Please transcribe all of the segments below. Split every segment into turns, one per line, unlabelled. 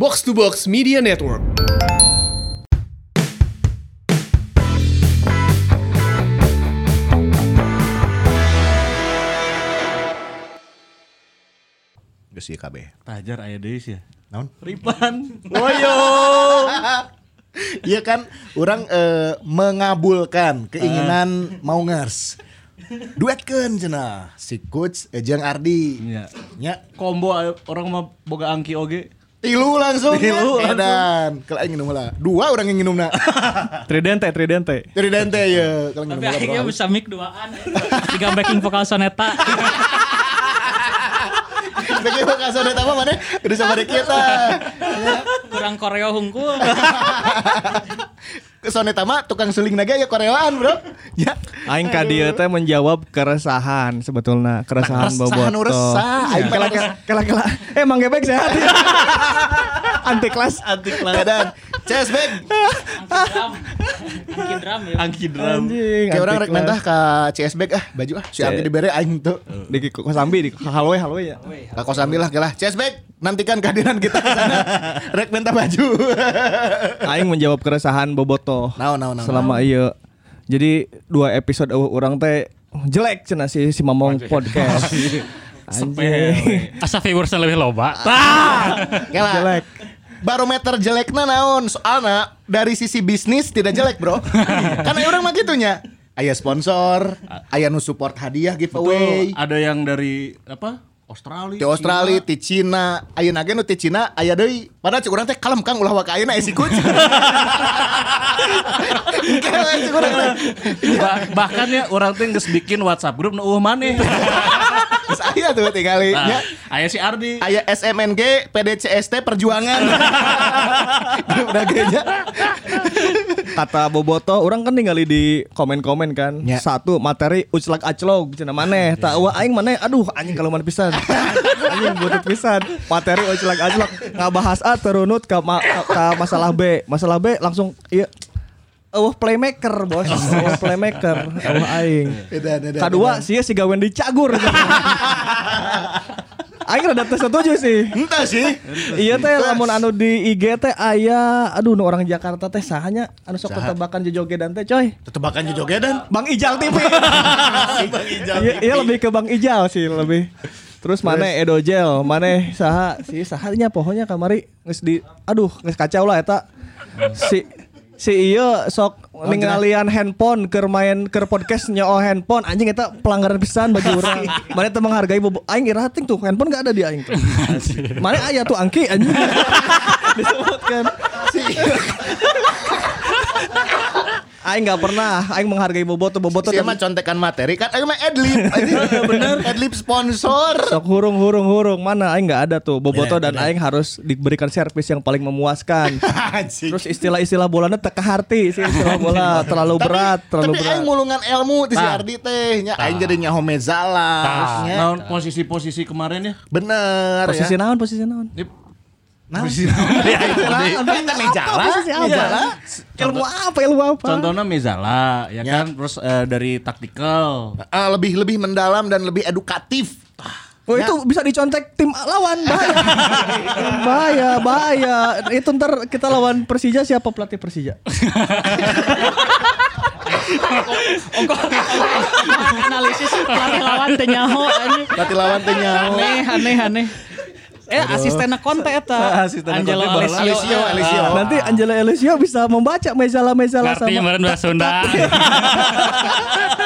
Box to Box Media Network.
Geus ieu kabeh.
Tajar aya deui sih ya.
Naon?
Ripan. Woyo.
Iya kan orang eh, mengabulkan keinginan Maungers. Duetkeun cenah si coach eh, jeung Ardi.
Iya.
Nya
Combo aya orang mah boga angki oge.
Tilu langsung
Tilu
ya.
langsung.
Edan. Kalau aing nginum lah. Dua orang yang nginumna.
Tridente, Tridente.
Tridente ya. Kalau nginum
Tapi
lah
akhirnya bisa mic duaan. Tiga backing vokal soneta.
Bagi kasar eta mah mana? Udah sama kita.
Kurang koreo hungkul.
Soneta mah tukang suling naga ya koreaan, Bro. Ya.
Aing ka dieu teh menjawab keresahan sebetulnya, keresahan
Resahan
bobotoh.
nu resah. Aing
Kela
mah
kela kela kela. Eh Mang Gebek sehat. Anti kelas.
Anti kelas.
Edan. Ces beg.
Angki drum. Angki drum ya.
Angki drum.
Kayak orang rek mentah ka CS bag ah baju ah. Si Abdi dibere aing tuh.
di Kosambi di halwe halwe ya.
Ka kosambi lah gelah. CS bag nantikan kehadiran kita ke sana. rek mentah baju.
Aing menjawab keresahan bobotoh.
Naon naon naon.
Selama iya. Jadi dua episode urang teh jelek cenah si si Mamong podcast. Anjing.
Asa viewersnya lebih loba.
Gelah.
Jelek.
Barometer jelekna naon? Soalna dari sisi bisnis tidak jelek, Bro. Karena orang mah gitunya. Aya sponsor, aya nu support hadiah giveaway.
Betul. Ada yang dari apa? Australia.
Di Australia, di Cina, aya nage nu ti Cina, aya deui. Padahal cik urang teh kalem kang ulah waka ayeuna isi kuc. Engke we cik urang teh.
Ba- bahkan ya orang tuh geus bikin WhatsApp grup nu uh maneh.
Geus aya tuh tinggali
Nah,
nya.
aya si Ardi.
Aya SMNG PDCST Perjuangan. Udah genya.
Kata bobotoh orang kan ningali di komen-komen kan.
Ya.
Satu materi uclak aclog cenah maneh. Tak wah aing maneh aduh anjing kalau mana pisan. anjing butut pisan. Materi uclak aclog ngabahas A terunut ke, ma- ke- ke masalah B. Masalah B langsung iya Oh playmaker bos, oh playmaker, oh aing.
Edan,
Kedua sih si gawen dicagur. aing rada teu setuju sih.
Entah sih.
Iya teh lamun anu di IG teh aya aduh nu orang Jakarta teh sahanya anu sok tebakan jojogedan teh coy.
Tetebakan jogedan.
Bang Ijal TV. Iya iya lebih ke Bang Ijal sih lebih. Terus mana Edo Gel, mana saha si sahanya pohonnya kamari geus di aduh geus kacau lah eta. Si si iya sok ninggalian handphone keur main keur podcast nyoo handphone anjing eta pelanggaran pisan bagi urang. Mana teh menghargai bobo aing ira ting tuh handphone gak ada di aing tuh. Mana aya tuh angki anjing. Disebutkan. Si Aing gak pernah, Aing menghargai boboto, boboto
Siapa mah contekan materi kan ayo mah adlib. Bener. Adlib sponsor.
Sok hurung hurung hurung mana aing nggak ada tuh boboto
Iya,
dan aing harus diberikan servis yang paling memuaskan. Terus istilah-istilah bolanya teka hati sih istilah bola terlalu berat, terlalu
tapi
berat.
aing mulungan ilmu di si
Tah.
Ardi teh nya aing jadi nyaho mezala.
Nah, posisi-posisi kemarin ya.
Bener
Posisi
ya.
naon posisi naon?
Nah, Eta mezala.
Apa? Ilmu apa? Ilmu apa?
Contohnya Mezala ya
Ya.
kan terus eh, dari taktikal.
Ah, lebih lebih mendalam dan lebih edukatif.
Oh itu bisa dicontek tim lawan bahaya. bahaya, bahaya. Itu ntar kita lawan Persija siapa pelatih Persija?
Analisis pelatih lawan teh nyaho anjing.
Latih lawan teh nyaho.
Aneh, aneh, aneh. Eh asistenna konte eta. Angelo Alessio.
Alessio, Alessio.
Nanti Angela Elisio bisa membaca mezala-mezala
Ngerti
sama
meureun bahasa Sunda.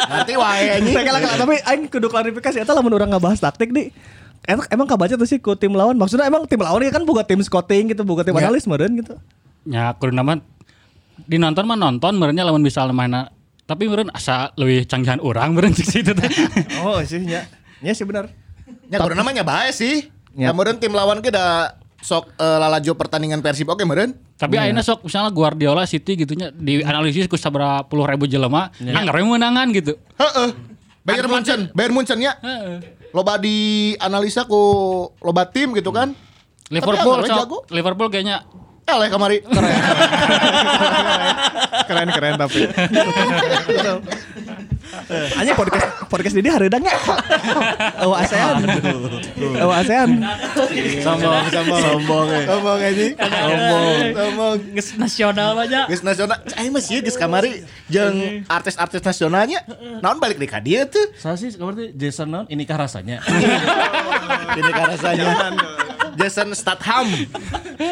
Nanti wae anjing.
Kalau- tapi aing kudu klarifikasi eta lamun urang ngabahas taktik di Emang, emang kabaca tuh sih ku tim lawan Maksudnya emang tim lawan ya kan buka tim scouting gitu Buka tim
Ya.
analis meren gitu
Ya kudu nama di nonton mah nonton merenya lamun bisa lemahna. Tapi meureun asa leuwih canggihan urang meureun cik situ teh.
Oh sih ya Ya sih benar
Ya kudu namanya bae sih.
Ya.
Kemudian tim lawan kita sok eh, lalajo pertandingan Persib oke meureun.
Tapi ayeuna sok misalnya Guardiola City gitunya di analisis ku sabaraha puluh ribu jelema, anggar we menangan gitu.
Heeh. Bayern Munchen, Bayern Munchen ya.
Heeh.
Loba di analisa ku loba tim gitu kan.
Liverpool
anggar
sok, Liverpool kayaknya
Eleh kamari.
Keren keren tapi Anjing podcast podcast ini hareudang ya. Oh ASEAN. Oh ASEAN.
Sombong, sombong. Sombong eh.
Ngomong aja. Ngomong. Ngomong.
Nges nasional banyak.
Geus nasional, aing mah sih geus kamari jeung artis-artis nasionalnya. Naon balik deui ka dieu tuh.
Saya sih seperti Jason non, inikah rasanya?
Ini kan rasanya. Jason Statham.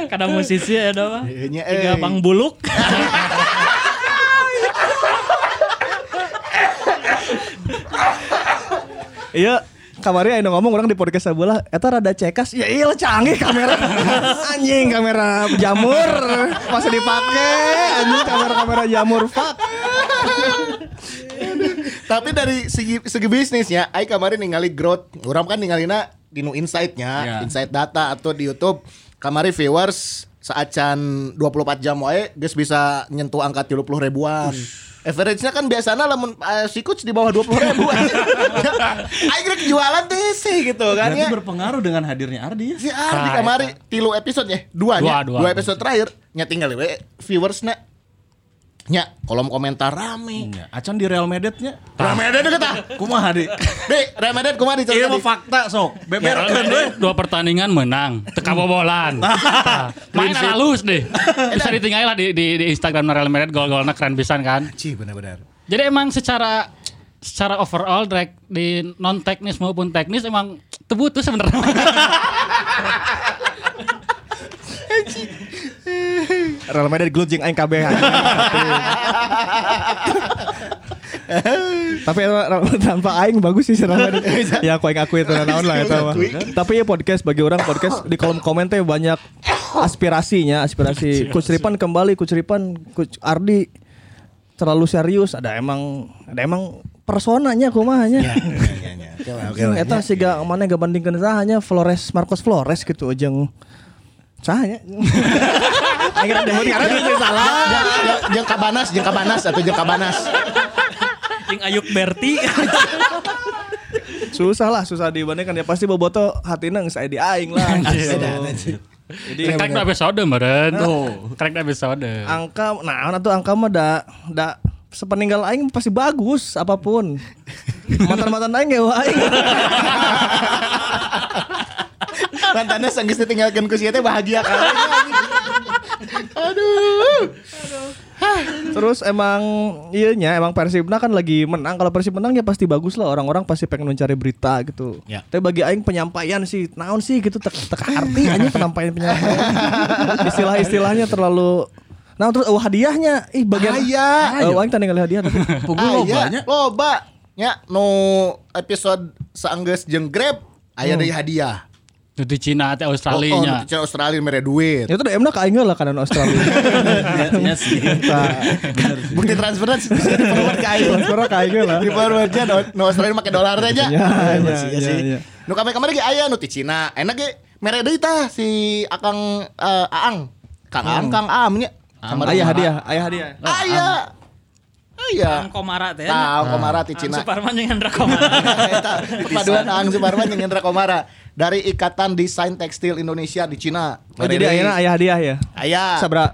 Kada musisi ya mah.
Iya, nya,
Tiga
eh.
Bang Buluk.
Iya, kamari aya nu ngomong orang di podcast sebelah eta rada cekas. Ya iya canggih kamera. Anjing kamera jamur masih dipake. Anjing kamera-kamera jamur fuck.
Tapi dari segi, segi bisnisnya, Aing kemarin ningali growth. Orang kan ningalina di nu insight-nya,
Ya.
insight data atau di YouTube. Kamari viewers saacan 24 jam wae geus bisa nyentuh angka 30 ribuan. Average-nya kan biasanya lamun uh, sikuts di bawah 20 ribu. Aing rek jualan teh sih gitu kan
Berarti
ya.
berpengaruh dengan hadirnya Ardi ya?
Si Ardi kamari tilu episode ya, Dua,
dua,
dua. episode terakhir nya tinggal we viewers na nya kolom komentar rame.
Iya. Acan di Real Madrid-nya.
Rame ada kita.
Kumaha di?
Di, Real Madrid kumaha di
Iya fakta sok. Beberkeun we.
Dua pertandingan menang, teka bobolan. Main halus deh. Bisa ditinggalin lah di, di, di Instagram Real Madrid gol-golnya keren pisan kan.
Cih benar-benar.
Jadi emang secara secara overall direct di non teknis maupun teknis emang tebutuh sebenarnya.
Real Madrid glujing aing kabeh. Tapi tanpa aing bagus sih Real Madrid. ya aku aing akui itu naon lah eta mah. Tapi ya podcast bagi orang podcast di kolom komen teh banyak aspirasinya, aspirasi Coach Ripan kembali, Coach Ripan, Coach Ardi terlalu serius ada emang ada emang personanya kumahanya.
Oke
Eta sih gak mana gak bandingkan sahanya Flores Marcos Flores gitu jeung sahanya. Akhirnya demen karena dia salah.
Jeung kabanas, jeung kabanas atau jeung kabanas.
Yang Ayuk Berti.
Susah lah, susah dibandingkan ya pasti boboto hatina geus aya di aing lah. gitu. Jadi
Karek da episode meureun. Tuh, karek da episode.
angka nah atuh angka mah da da sepeninggal aing pasti bagus apa pun. Mantan-mantan aing ge aing.
Mantannya sanggis ditinggalkan ku sieu teh bahagia kali. Aduh.
Terus emang iya nya emang Persibna kan lagi menang. Kalau Persib menang ya pasti bagus lah. Orang-orang pasti pengen mencari berita gitu.
Ya.
Tapi bagi aing penyampaian sih, naon sih gitu tek tek arti aja penyampaian penyampaian. Istilah-istilahnya terlalu Nah terus oh, hadiahnya ih bagian
Aya.
Oh, aing tadi ngalih hadiah tapi
Punggung lobanya.
Loba. Nya no episode saenggeus jeung Grab aya deui hadiah.
Itu di Cina teh
Oh,
Australia
oh,
nya.
di Australia mere duit.
itu DM na ka aing lah kanan Australia.
Iya sih.
Bukti transferan bisa di forward ka aing.
Transfer ka aing lah.
Di forwardnya no, no Australia make dolar teh nya.
Ya, ya,
Iya
ya,
sih.
ya.
Nu kamari-kamari ge aya nu ti Cina. Enak ge mere deui tah si Akang eh, Aang. Kang Aang, Kang Am nya. Kamari
Ayah hadiah, ayah hadiah.
Aya. Aya.
Ang Komara teh.
Tahu Komara ti
Ang
Cina.
Suparman jeung Hendra Komara.
Eta, Perpaduan Aang Suparman jeung Indra Komara dari Ikatan Desain Tekstil Indonesia di Cina.
Oh, jadi ayeuna ayah hadiah ya.
Aya.
Sabra?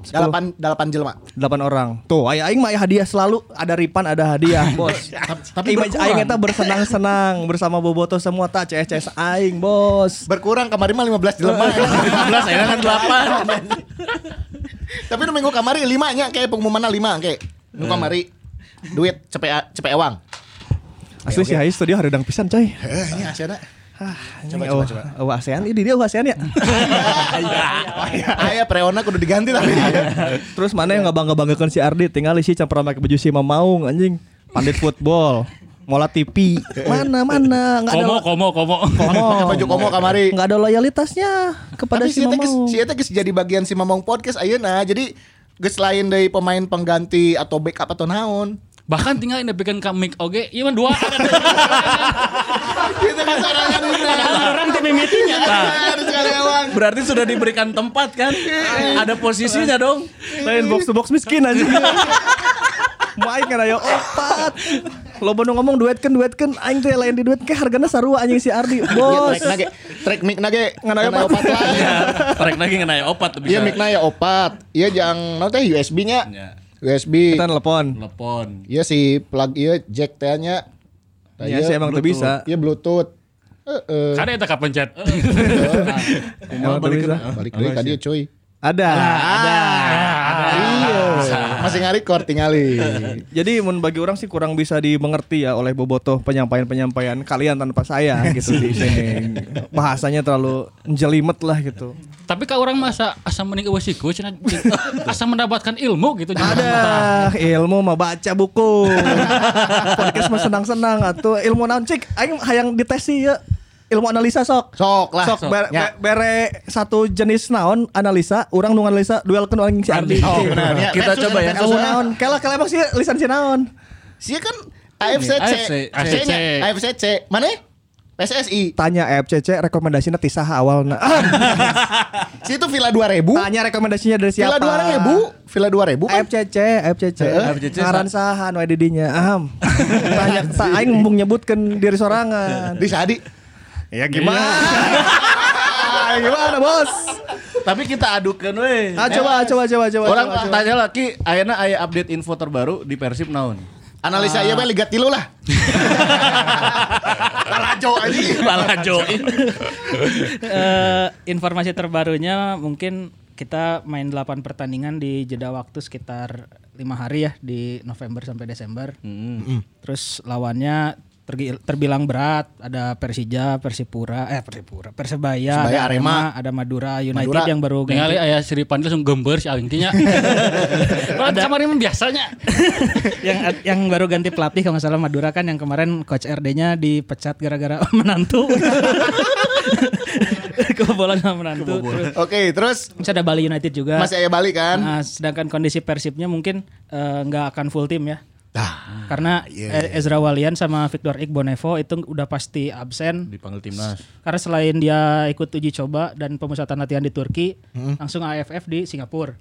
Dalapan dalapan jelma.
delapan orang. Tuh, ayah aing mah aya hadiah selalu ada ripan ada hadiah, Bos.
Tapi berkurang.
aing eta bersenang-senang bersama Boboto semua tak CS-CS aing, Bos.
Berkurang kemarin mah 15 jelema.
15 ayeuna kan 8.
Tapi nu minggu kamari 5 nya kayak pengumuman 5 kayak. Nu kamari duit cepet cepet ewang.
Asli sih Hai studio hareudang pisan, coy.
Eh, ini asyana.
Coba coba coba. Oh, ASEAN ini dia oh, ASEAN ya.
Aya preona kudu diganti tapi.
Terus mana yang ngabang-ngabangkeun si Ardi tinggal sih campur make baju si Mamaung anjing. Pandit football. Mola TV. Mana mana enggak ada
Komo komo komo.
komo.
Baju komo kamari.
Enggak ada loyalitasnya kepada
Tapi
si Mamaung.
si eta geus jadi bagian si Mamong podcast ayeuna. Jadi geus lain dari pemain pengganti atau backup atau naon.
Bahkan tinggal ini bikin komik oge, iya mah dua.
Kan
Orang
ewang.
Berarti sudah diberikan tempat kan? Ada posisinya dong.
Lain box to box miskin aja. Main kan ayo opat. Lo bener ngomong duetkeun duetkeun aing teh lain di duet ke hargana sarua anjing si Ardi. Bos.
Track nage, track mic nage,
Ngan aya
ngan aya opat lah.
Ya, tarik lagi ngenai opat tuh
Iya
bisa.
mic ya opat. Iya jang naon teh USB-nya. USB.
Kita telepon.
Telepon.
Iya si plug iya jack teh nya.
Iya sih emang tuh bisa.
Iya Bluetooth. Heeh.
Karena eta kapencet.
Emang tuh bisa.
Balik deui ka dieu cuy.
Ada.
Iya. Masih ngarecord tingali.
Jadi mun bagi orang sih kurang bisa dimengerti ya oleh bobotoh penyampaian-penyampaian kalian tanpa saya gitu di sini. Bahasanya terlalu jelimet lah gitu.
Tapi ka orang masa asa mending eueuh siku cenah asa mendapatkan ilmu gitu.
Ada ilmu mah baca buku. Podcast mah senang-senang atuh ilmu naon cik aing hayang dites sih ya. Ilmu analisa sok.
Sok lah.
Sok ber-
Ya.
be- bere satu jenis naon analisa, urang nu analisa duelkeun orang si Ardi.
Oh, benar. Ya,
Kita coba ya.
Ilmu naon? Kela kela emang sih lisan si naon?
Sia kan AFCC.
AFC.
AFC-nya AFCC. Mana? PSSI.
Tanya FCC rekomendasinya ti saha awalna.
Si itu Villa 2000.
Tanya rekomendasinya dari siapa?
Villa 2000. Villa 2000 kan?
FCC, FCC.
FCC
Ngaran saha nu dinya. Aham. Tanya ta aing mumpung nyebutkeun diri sorangan.
Di Sadi.
Ya gimana? gimana, Bos?
Tapi kita adukan we.
Ah, coba coba coba coba.
Orang
coba, coba.
tanya lagi, ayeuna aya update info terbaru di Persib naon?
Analisa iya bae Liga Tilu lah. Lalajo aja.
Balajo.
Eh, informasi terbarunya mungkin kita main 8 pertandingan di jeda waktu sekitar lima hari ya di November sampai Desember. Terus lawannya tergi- terbilang berat, ada Persija, Persipura, eh Persipura, Persebaya,
Persebaya,
ada
Arema.
ada Madura United
Madura.
yang baru
Ningali
ganti,
aya Sri Pandil langsung gember si aing nya. Kalau kemarin biasanya.
yang yang baru ganti pelatih kalau nggak salah Madura kan yang kemarin coach RD-nya dipecat gara-gara menantu. Kebobolan sama menantu.
Oke, terus
terus ada Bali United juga.
masih aya balik kan?
Nah, sedangkan kondisi Persibnya mungkin eh, nggak akan full tim ya.
Dah.
Karena
iya,
eh, Ezra Walian sama Victor Igbonevo itu udah pasti absen.
Dipanggil timnas.
Karena selain dia ikut uji coba dan pemusatan latihan di Turki,
Hmm.
langsung AFF di Singapura.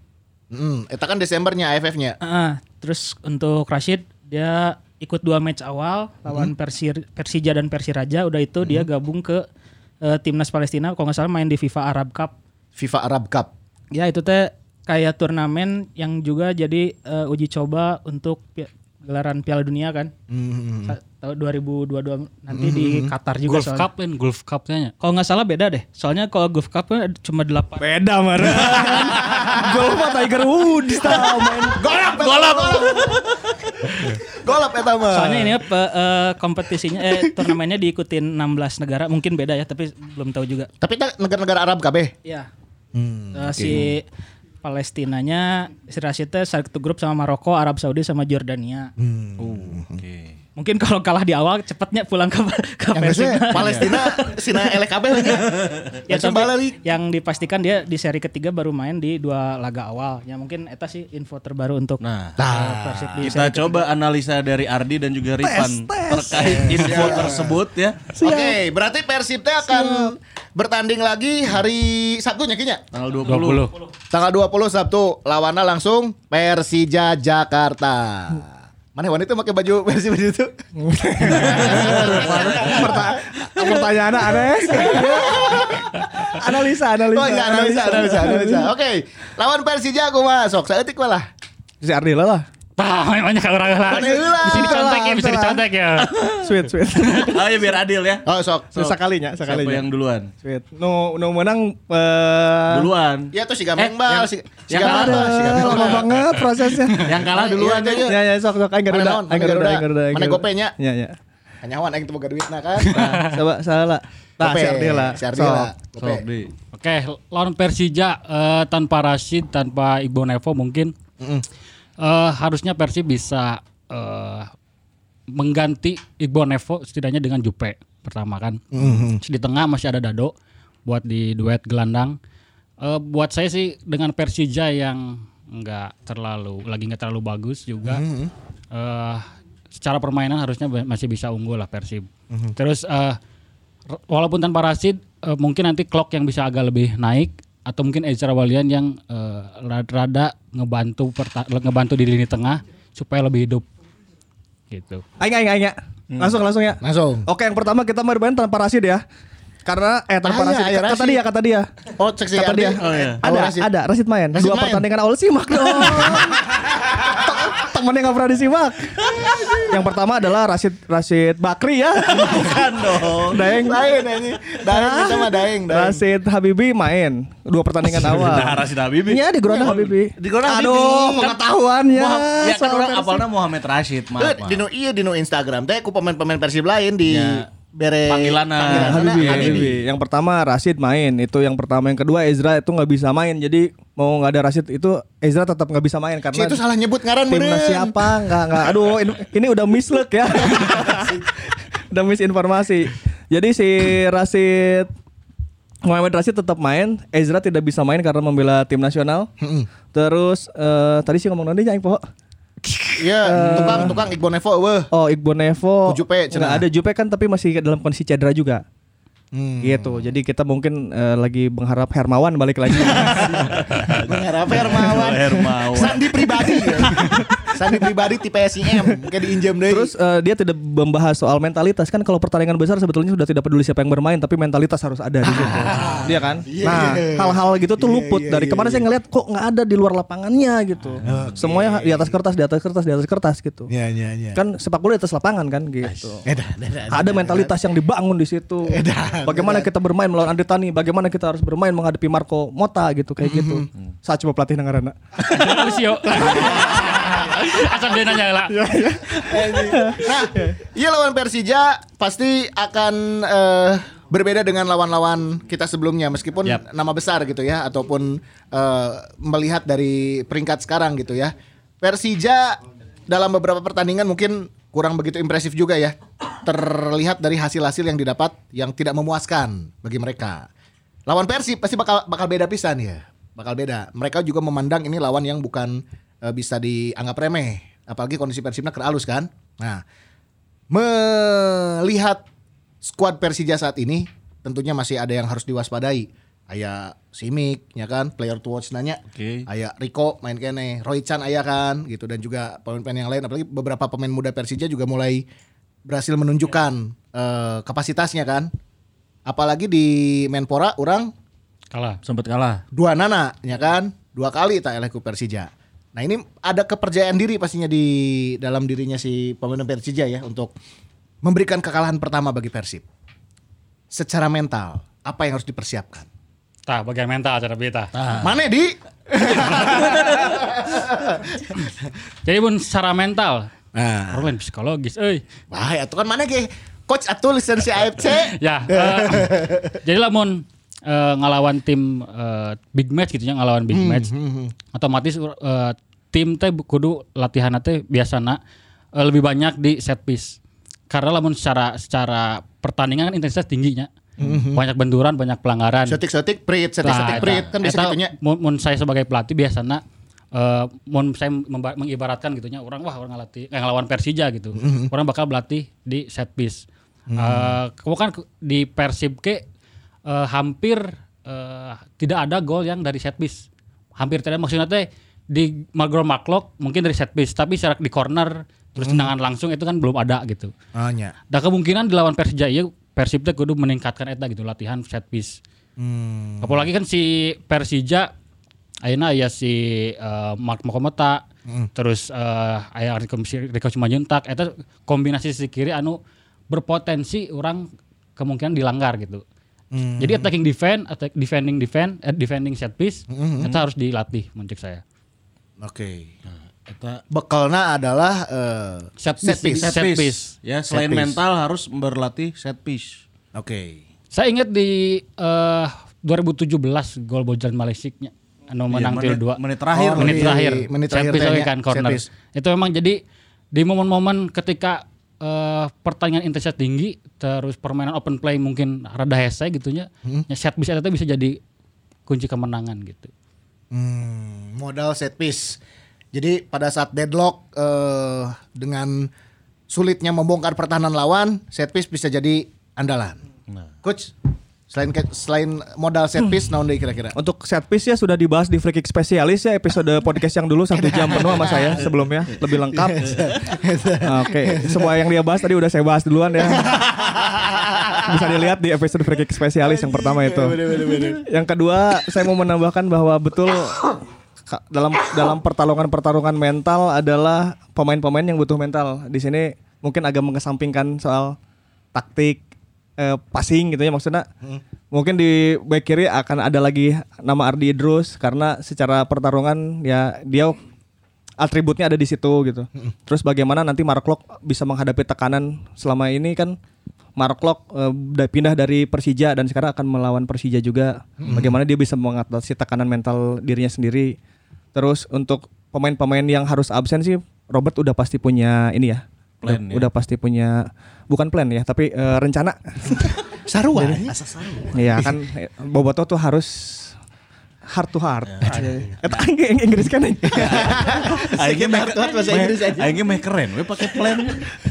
Hmm, eta kan Desembernya AFF-nya.
Ah, terus untuk Rashid dia ikut dua match awal lawan Persir, Persija dan Persiraja. Udah itu dia gabung ke eh, timnas Palestina. Kalau nggak salah main di FIFA Arab Cup.
FIFA Arab Cup.
Ya itu teh kayak turnamen yang juga jadi eh, uji coba untuk gelaran Piala Dunia kan. Sa- Tahun 2022 nanti di Qatar juga
Golf
soalnya.
Cup kan, Golf Cup nya.
Kalau nggak salah beda deh. Soalnya kalau Golf Cup kan cuma 8
Beda mana? Gol mah Tiger Woods tah main.
Golap, golap. golap eta mah.
Soalnya ini apa eh, kompetisinya eh turnamennya diikutin 16 negara, mungkin beda ya, tapi belum tahu juga.
Tapi eta negara-negara Arab kabeh.
Iya. Eh, Si Palestinanya si Rashid teh satu grup sama Maroko, Arab Saudi sama Jordania.
Oke.
Mungkin kalau kalah di awal cepatnya pulang ke ke
Yang
Persib.
biasanya Palestina sina elek kabeh lagi.
ya, tapi yang dipastikan dia di seri ketiga baru main di dua laga awal. Ya mungkin eta sih info terbaru untuk
Nah,
eh, Persib di
kita coba analisa dari Ardi dan juga Ripan terkait info tersebut ya.
Oke, berarti Persib teh akan bertanding lagi hari Sabtunya kayaknya.
Tanggal 20.
20.
Tanggal 20 Sabtu lawannya langsung Persija Jakarta. Mana wanita pakai baju Persib itu?
Perta- Pertanyaan aneh. analisa, analisa.
Oh iya analisa analisa analisa. Oke, lawan Persija aku masuk. Saya malah.
Si Ardila lah.
Tah, banyak orang lah.
Heula?
Bisa dicontek ya, bisa dicontek ya.
Sweet, sweet.
Ayo biar adil ya.
Oh sok.
So, sekalinya,
Siapa
sekalinya.
yang duluan?
Sweet. Nu nu menang eh
Duluan.
Ya tuh si Gameng bal, si si
yang
Gameng bal, si Gameng
lama banget prosesnya.
Yang kalah duluan
Iya,
aja.
iya,
Ya ya sok sok aing garuda,
naon?
aing garuda,
garuda?
aing garuda.
Mana gopenya?
Ya ya.
Kanyawan aing teu boga duitna kan.
Coba salah. Nah,
Gope,
si Ardila.
Si Ardila.
Sok.
Gope.
Sok di.
Oke, lawan Persija eh, tanpa Rashid, tanpa Iqbal Nevo mungkin eh, harusnya Persib bisa eh, mengganti Iqbal Nevo setidaknya dengan Jupe pertama kan. Di tengah masih ada Dado buat di duet gelandang. Eh, buat saya sih dengan Persija yang nggak terlalu lagi nggak terlalu bagus juga. eh, secara permainan harusnya masih bisa unggul lah Persib. Terus eh, R- walaupun tanpa Rashid eh, mungkin nanti clock yang bisa agak lebih naik atau mungkin Ezra Walian yang eh, rada-rada ngebantu perta- ngebantu di lini tengah supaya lebih hidup gitu.
Aing aing aing ya. Langsung langsung ya.
Langsung.
Oke, yang pertama kita mau main tanpa Rasid ya. Karena eh tanpa
Ah, iya,
Rasid.
iya,
Kata
Rashid.
dia, kata dia.
Oh, cek si
Kata dia.
Oh, iya.
Ada,
Oh, Rashid.
ada Rasid main.
Rashid
Dua
main.
pertandingan awal simak dong. Tok Temen yang gak pernah disimak. yang pertama adalah Rashid Rashid Bakri ya.
Bukan dong.
Daeng.
Daeng ini. Daeng kita mah Daeng. Daeng.
Rashid Habibi main dua pertandingan awal.
Nah, Rashid Habibie.
Iya di Gronda Habibi.
Di Gronda
Aduh,
Habibie.
pengetahuannya.
Ya kan
soal
orang apalnya Muhammad Rashid,
Eh,
maaf. maaf.
Dino iya dino Instagram teh ku pemain-pemain Persib lain di Bere
Habibi,
Habibi.
Habibi. Yang pertama Rashid main, itu yang pertama. Yang kedua Ezra itu nggak bisa main. Jadi mau nggak ada Rashid itu Ezra tetap nggak bisa main
Si
karena
itu salah nyebut ngaran
timnas siapa nggak nggak. Aduh ini, ini udah mislook ya. udah misinformasi. Jadi si Rashid Muhammad Rashid tetap main, Ezra tidak bisa main karena membela tim nasional. Terus eh, tadi sih ngomong nanti aing poho.
Iya, tukang tukang Iqbal Nevo weh.
Oh Iqbal Nevo
Jupe, cenah.
nggak ada Jupe kan tapi masih dalam kondisi cedera juga.
Hmm.
Gitu. Jadi kita mungkin eh, lagi mengharap Hermawan balik lagi.
Mengharap Hermawan.
Hermawan.
Sandi pribadi. ya. Sandi pribadi ti PSIM kayak diinjam deui.
Terus eh, dia tidak membahas soal mentalitas kan kalau pertandingan besar sebetulnya sudah tidak peduli siapa yang bermain tapi mentalitas harus ada di situ. Iya kan? Nah, hal-hal gitu tuh luput dari kemarin saya ngeliat kok nggak ada di luar lapangannya gitu. Semuanya di atas kertas, di atas kertas, di atas kertas gitu.
Iya, iya, iya.
Kan sepak bola di atas lapangan kan gitu.
Edan, edan.
Ada mentalitas yang dibangun di situ. Bagaimana kita bermain melawan Andre Tani, bagaimana kita harus bermain menghadapi Marco Mota gitu kayak gitu. Saat coba pelatih nengarana.
Lucio. Asal dia nanya lah.
Nah, iya lawan Persija pasti akan eh, berbeda dengan lawan-lawan kita sebelumnya meskipun
Yap.
nama besar gitu ya ataupun eh, melihat dari peringkat sekarang gitu ya. Persija dalam beberapa pertandingan mungkin kurang begitu impresif juga ya. Terlihat dari hasil-hasil yang didapat yang tidak memuaskan bagi mereka. Lawan Persib pasti bakal bakal beda pisan ya. Bakal beda. Mereka juga memandang ini lawan yang bukan eh, bisa dianggap remeh. Apalagi kondisi Persibnya keralus kan. Nah, melihat skuad Persija saat ini tentunya masih ada yang harus diwaspadai. Aya Simic ya kan, player to watch nanya.
Oke.
Aya Rico main kene, Roy Chan aya kan gitu dan juga pemain-pemain yang lain apalagi beberapa pemain muda Persija juga mulai berhasil menunjukkan eh, kapasitasnya kan. Apalagi di Menpora orang
Kalah.
Sempat kalah.
dua nana ya kan dua kali tak eleh ku Persija nah ini ada kepercayaan diri pastinya di dalam dirinya si pemain Persija ya untuk memberikan kekalahan pertama bagi Persib. Secara mental apa yang harus dipersiapkan?
Tah, bagian mental cara beta.
mana di?
Jadi pun secara mental,
nah.
Psikologis, euy.
bahaya tuh kan mana ge coach atau lisensi AFC
Ya, eh, jadi lamun eh, ngelawan tim eh, big match gitu ya, ngelawan big match. Otomatis eh, tim teh kudu latihan teh biasana eh, lebih banyak di set piece. Karena lamun secara secara pertandingan kan intensitas tingginya. Banyak benturan, banyak pelanggaran.
setik-setik prit setik-setik
Tah,
prit
tah.
kan bisa gitunya
mun, saya sebagai pelatih biasanya eh mun saya memba- mengibaratkan gitunya orang wah orang ngelatih eh, ngelawan Persija gitu. Orang bakal berlatih di set piece. Eh kamu kan di Persib ke eh, hampir eh, tidak ada gol yang dari set piece. Hampir tidak maksudnya teh di Magro Maklok mungkin dari set piece tapi secara di corner terus tendangan langsung itu kan belum ada gitu.
oh nya
Dan kemungkinan di lawan Persija iya Persib teh kudu meningkatkan eta gitu latihan set piece.
Hmm.
Apalagi kan si Persija ayeuna aya si eh, Mark Mokomota
Hmm.
terus eh aya Rico, Simanjuntak eta kombinasi sisi kiri anu berpotensi orang kemungkinan dilanggar gitu.
Hmm.
Jadi attacking defend, attack defending defend, eh, defending set piece,
Hmm,
itu harus dilatih menurut saya.
oke
Eta
bekalnya adalah eh,
Set
set piece
piece.
set,
Set
piece.
piece.
Ya, selain
piece.
mental harus berlatih set piece.
oke
Saya ingat di eh 2017 gol Bojan Malesiknya anu menang
menit-
til dua
menit terakhir.
menit
Oh,
terakhir
iya, menit
Set
terakhir
piece
tehnya,
kan
set
corner
piece.
itu memang jadi di momen-momen ketika eh, pertandingan intensitas tinggi terus permainan open play mungkin rada hese gitunya
Hmm.
ya set piece itu bisa jadi kunci kemenangan gitu
Hmm, modal set piece. Jadi pada saat deadlock eh, dengan sulitnya membongkar pertahanan lawan, set piece bisa jadi andalan. Coach, selain selain modal set piece, naon deui kira-kira?
Untuk set piece ya sudah dibahas di Free Kick spesialis ya episode podcast yang dulu satu jam penuh sama saya sebelumnya lebih lengkap. Oke, semua yang dia bahas tadi udah saya bahas duluan ya. Bisa dilihat di episode Free Kick spesialis yang pertama itu. Yang kedua saya mau menambahkan bahwa betul dalam dalam pertarungan-pertarungan mental adalah pemain-pemain yang butuh mental. Di sini mungkin agak mengesampingkan soal taktik eh, passing gitu ya maksudnya. Mungkin di back kiri akan ada lagi nama Ardi Idrus karena secara pertarungan ya dia atributnya ada di situ gitu. Terus bagaimana nanti Mark Lok bisa menghadapi tekanan selama ini kan Mark Lok eh, udah pindah dari Persija dan sekarang akan melawan Persija juga. Bagaimana dia bisa mengatasi tekanan mental dirinya sendiri. Terus untuk pemain-pemain yang harus absen sih Robert udah pasti punya ini ya.
Plan
udah,
ya.
udah pasti punya bukan plan ya, tapi eh, rencana.
Sarua.
Iya kan eh, Boboto tuh harus heart to heart. Eta aing Inggris kan.
Aingnya mah
Hard bahasa Inggris aja.
Aingnya mah keren, we pakai plan.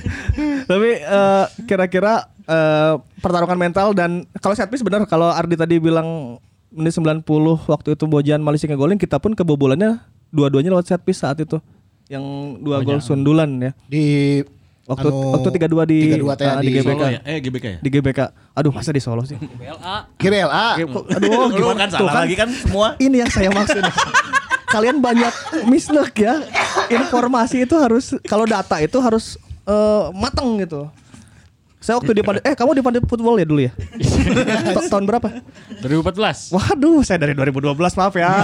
Tapi eh, kira-kira eh, pertarungan mental dan kalau set piece benar kalau Ardi tadi bilang menit 90 waktu itu Bojan Malaysia ngegolin kita pun kebobolannya dua-duanya lewat set piece saat itu. Yang dua gol sundulan ya.
Di
Waktu
anu,
waktu 32 di
32 teh
ah,
di
GBK.
Solo ya? Eh GBK ya?
Di GBK. Aduh, masa di Solo sih?
kiri LA.
Aduh,
kan
Tuh
salah lagi kan semua.
Ini yang saya maksud. Kalian banyak mislook ya. Informasi itu harus kalau data itu harus eh, matang gitu. Saya waktu di Pandit, eh kamu di Pandit Football ya dulu ya? Ta- tahun berapa?
2014.
Waduh, saya dari 2012 maaf ya.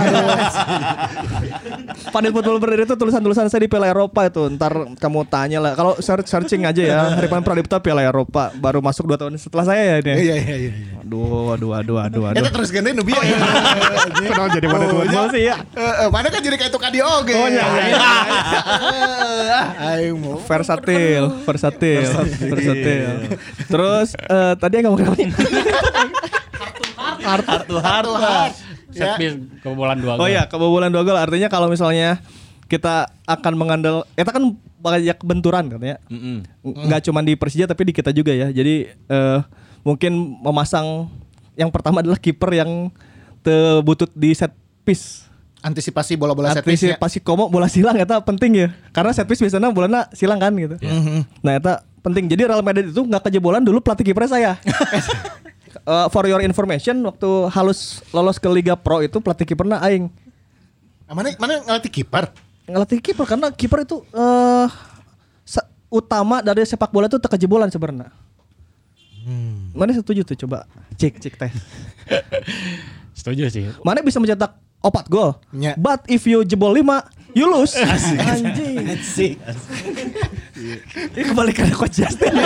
Pandit Football berdiri itu tulisan-tulisan saya di Piala Eropa itu. Ntar kamu tanya lah. Kalau search searching aja ya. Haripan Pradipta Piala Eropa baru masuk 2 tahun setelah saya ya ini.
Iya iya iya.
Aduh, aduh, aduh, aduh, aduh.
Eta terus gini nubi.
Kenal jadi Pandit Football sih ya.
Eh, eh, mana kan jadi kayak itu kadio oge.
Oh, iya, iya, versatil, versatil, versatil. Terus eh, tadi yang ngomong apa?
Heart to heart. lah.
Set piece kebobolan dua
Oh
gol.
iya, kebobolan dua gol artinya kalau misalnya kita akan mengandal, kita kan banyak benturan katanya.
Mm-mm.
Nggak cuma di Persija tapi di kita juga ya. Jadi eh, mungkin memasang yang pertama adalah kiper yang tebutut di set piece.
Antisipasi bola-bola set piece ya.
Antisipasi komo bola silang eta penting ya. Karena set piece biasanya bolanya silang kan gitu. Nah, eta penting. Jadi Real Madrid itu nggak kejebolan dulu pelatih kipernya saya. Eh, for your information waktu halus lolos ke Liga Pro itu pelatih kipernya aing.
Ah, Mana mana ngelatih kiper?
Ngelatih kiper karena kiper itu eh se- utama dari sepak bola itu kejebolan sebenarnya. Mana setuju tuh coba cek cek tes.
Setuju sih.
Mana bisa mencetak opat gol.
Nya.
But if you jebol 5, you lose. Anjing.
Asik.
Ini kebalikan coach Justin.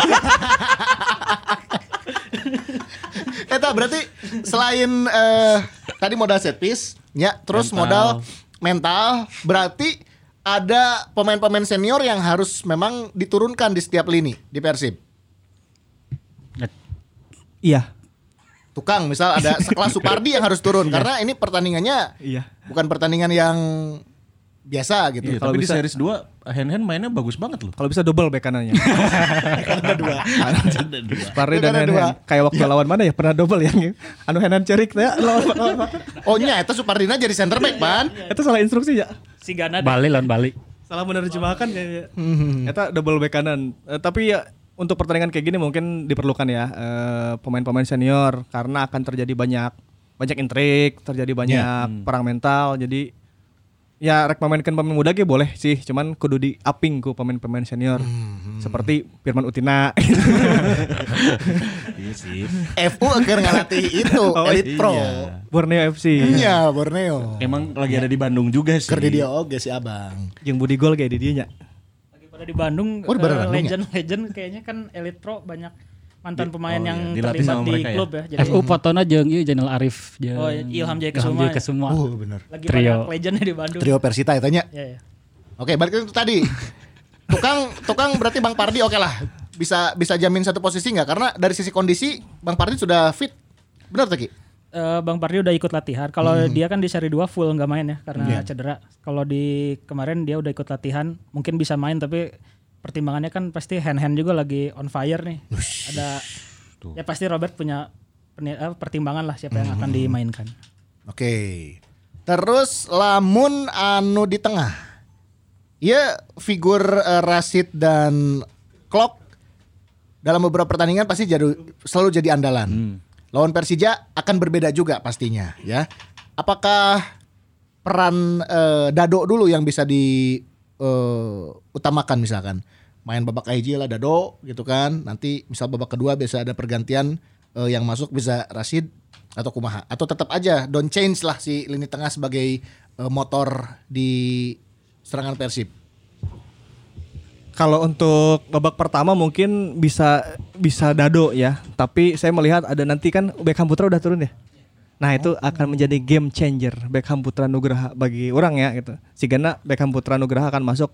Eta berarti selain eh, tadi modal set piece, ya, terus
Mental.
modal mental, berarti ada pemain-pemain senior yang harus memang diturunkan di setiap lini di Persib.
Iya.
Tukang misal ada sekelas Supardi yang harus turun karena ini pertandingannya
Iya.
bukan pertandingan yang biasa gitu.
Iya,
Kalau
tapi di
bisa-
series 2 hand hand mainnya bagus banget loh.
Kalau bisa double back kanannya.
Ada dua.
Parry dan
Ada
hand
dua.
Kayak waktu lawan mana ya pernah double yang anu hand cerik ya.
Oh nya itu Supardina jadi center back, Pan.
Itu salah instruksi ya.
Si Gana
Bali lawan Bali.
Salah menerjemahkan kayaknya. Eta double back kanan. Eh, tapi ya untuk pertandingan kayak gini mungkin diperlukan ya eh, pemain-pemain senior karena akan terjadi banyak banyak intrik, terjadi banyak perang mental. Jadi ya rek memainkan pemain muda ge boleh sih, cuman kudu di upping ku pemain-pemain senior. Seperti Firman Utina.
Iya sih.
FU akhir ngelatih itu Elite Pro.
iya.
Borneo FC.
Iya, Borneo.
Emang lagi ada di Bandung juga sih.
Kerja dia oge si Abang.
Yang Budi Gol kayak di dinya.
lagi pada di Bandung
Oh, di Bandung ya?
legend-legend kayaknya kan Elite Pro banyak mantan pemain
oh
yang
iya,
terlibat di
mereka ya?
klub ya. Jadi
FU fotona jeung ieu Jainal Arif jeung
Oh, Ilham Jaya
Ilham
Kesuma
Jaya
ya.
Kesuma.
Uh, bener.
lagi
Trio.
banyak legendnya di Bandung.
Trio Persita ya tanya.
Ya, ya.
Oke, balik ke itu tadi. Tukang tukang berarti Bang Pardi oke lah. Bisa bisa jamin satu posisi nggak? Karena dari sisi kondisi Bang Pardi sudah fit. Benar tuh Ki?
Eh, Bang Pardi udah ikut latihan. Kalau dia kan di seri 2 full nggak main ya karena cedera. Kalau di kemarin dia udah ikut latihan, mungkin bisa main tapi pertimbangannya kan pasti hand-hand juga lagi on fire nih. Ada ya pasti Robert punya eh, pertimbangan lah siapa yang akan dimainkan.
Oke. Terus lamun anu di tengah. Ya figur eh, Rasid dan Klok dalam beberapa pertandingan pasti jadi selalu jadi andalan. Lawan Persija akan berbeda juga pastinya ya. Apakah peran eh, Dado dulu yang bisa di eh, utamakan misalkan. Main babak hiji lah Dado gitu kan. Nanti misal babak kedua bisa ada pergantian eh, yang masuk bisa Rashid atau Kumaha. Atau tetap aja don't change lah si lini tengah sebagai eh, motor di serangan Persib.
Kalau untuk babak pertama mungkin bisa bisa Dado ya, tapi saya melihat ada nanti kan Beckham Putra udah turun ya. Nah itu akan menjadi game changer Beckham Putra Nugraha bagi orang ya gitu. Sigana Beckham Putra Nugraha akan masuk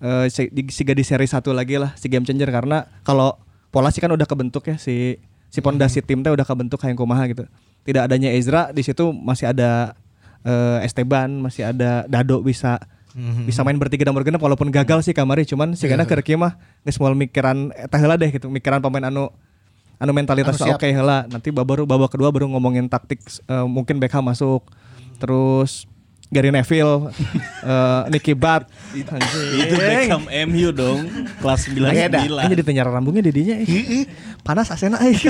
eh, si- di, siga di seri satu lagi lah si game changer. Karena kalau pola sih kan udah kebentuk ya si si pondasi tim teh udah kebentuk kayak kumaha gitu. Tidak adanya Ezra di situ masih ada eh, Esteban, masih ada Dado bisa bisa main bertiga dan bergenap walaupun gagal sih kamari. Cuman sih karena kerja mah geus moal mikiran heula deh gitu. Mikiran pemain anu anu mentalitas
Anu
oke heula nanti baru babak kedua baru ngomongin taktik eh, mungkin Beckham masuk terus Gary Neville eh Nicky Butt
Itu Beckham MU dong, kelas 99.
Ini jadi tenyara rambungnya didinya eh. panas asena eh.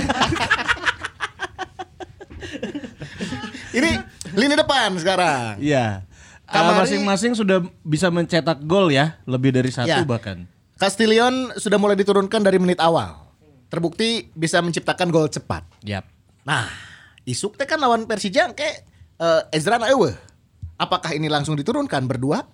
ini lini depan sekarang
Iya.
Kamari-
Ah, Masing-masing sudah bisa mencetak gol ya, lebih dari satu
Ya.
bahkan.
Castillion sudah mulai diturunkan dari menit awal terbukti bisa menciptakan gol cepat
Yap.
Nah, isuk teh kan lawan Persija kayak Ezra na eueuh. Apakah ini langsung diturunkan berdua?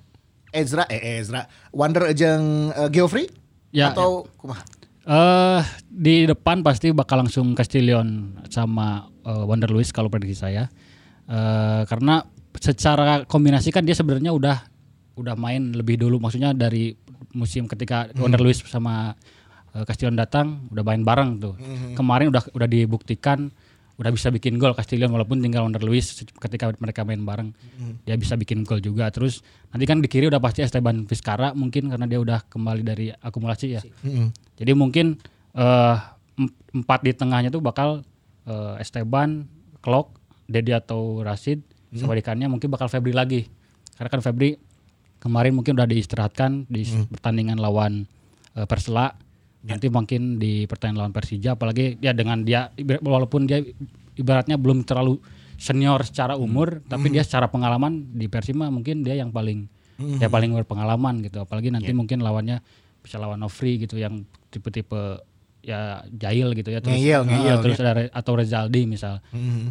Ezra eh Ezra, Wander jeung eh, Geoffrey
Ya,
atau kumaha?
Eh di depan pasti bakal langsung Castillion sama eh, Wander Luis kalau prediksi saya. Eh karena secara kombinasi kan dia sebenarnya udah udah main lebih dulu maksudnya dari musim ketika Wander Luis sama eh, Castillion datang udah main bareng tuh. Kemarin udah udah dibuktikan udah bisa bikin gol Castillion walaupun tinggal Wander Luis ketika mereka main bareng dia bisa bikin gol juga. Terus nanti kan di kiri udah pasti Esteban Vizcarra mungkin karena dia udah kembali dari akumulasi ya. Jadi mungkin eh, em- empat di tengahnya tuh bakal eh, Esteban, Klok, Dedi atau Rashid. Sebalikannya mungkin bakal Febri lagi. Karena kan Febri kemarin mungkin udah diistirahatkan di s- pertandingan lawan eh, Persela. Nanti mungkin di pertandingan lawan Persija apalagi ya dengan dia walaupun dia ibaratnya belum terlalu senior secara umur tapi dia secara pengalaman di Persib mah mungkin dia yang paling ya paling berpengalaman gitu. Apalagi nanti mungkin lawannya bisa lawan Novri gitu yang tipe-tipe ya Jail gitu ya terus
Ngeyel,
eh,
ngeyel,
terus ada Re- atau Rezaldi misal.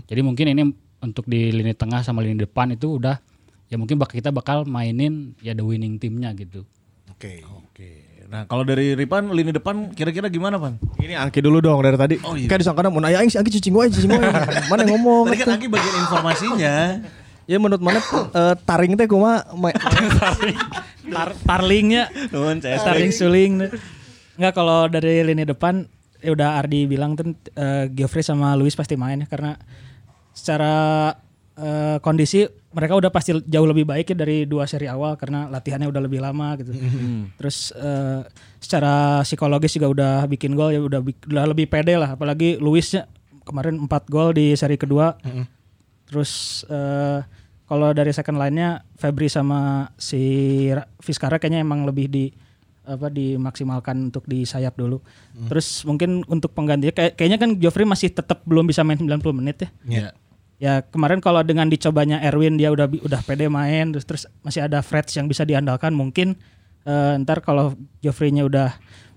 Jadi mungkin ini untuk di lini tengah sama lini depan itu udah ya mungkin bak kita bakal mainin ya the winning timnya gitu.
Oke.
Oke. Nah, kalau dari Ripan lini depan kira-kira gimana, Pan?
Ini Angki dulu dong dari tadi.
Oh, iya.
Kayak disangka mau nanya si Angki cicing wae cicing wae. Mana yang ngomong?
Tadi kan Anggi bagian informasinya.
Ya menurut mana eh, taring teh kumaha ma-
Tar tarlingnya,
Nuhun saya.
taring suling. Enggak kalau dari lini depan ya udah Ardi bilang tuh eh, Geoffrey sama Luis pasti main ya karena secara eh, kondisi mereka udah pasti jauh lebih baik ya dari dua seri awal karena latihannya udah lebih lama gitu. Terus eh, secara psikologis juga udah bikin gol ya udah udah lebih pede lah apalagi Luisnya kemarin 4 gol di seri kedua. Terus eh, kalau dari second line-nya Febri sama si Ra- Vizcarra kayaknya emang lebih di apa dimaksimalkan untuk di sayap dulu. Terus mungkin untuk penggantinya kayak, kayaknya kan Geoffrey masih tetap belum bisa main 90 menit ya.
Iya.
Ya kemarin kalau dengan dicobanya Erwin dia udah udah pede main terus terus masih ada Freds yang bisa diandalkan mungkin eh, ntar kalau Geoffrey-nya udah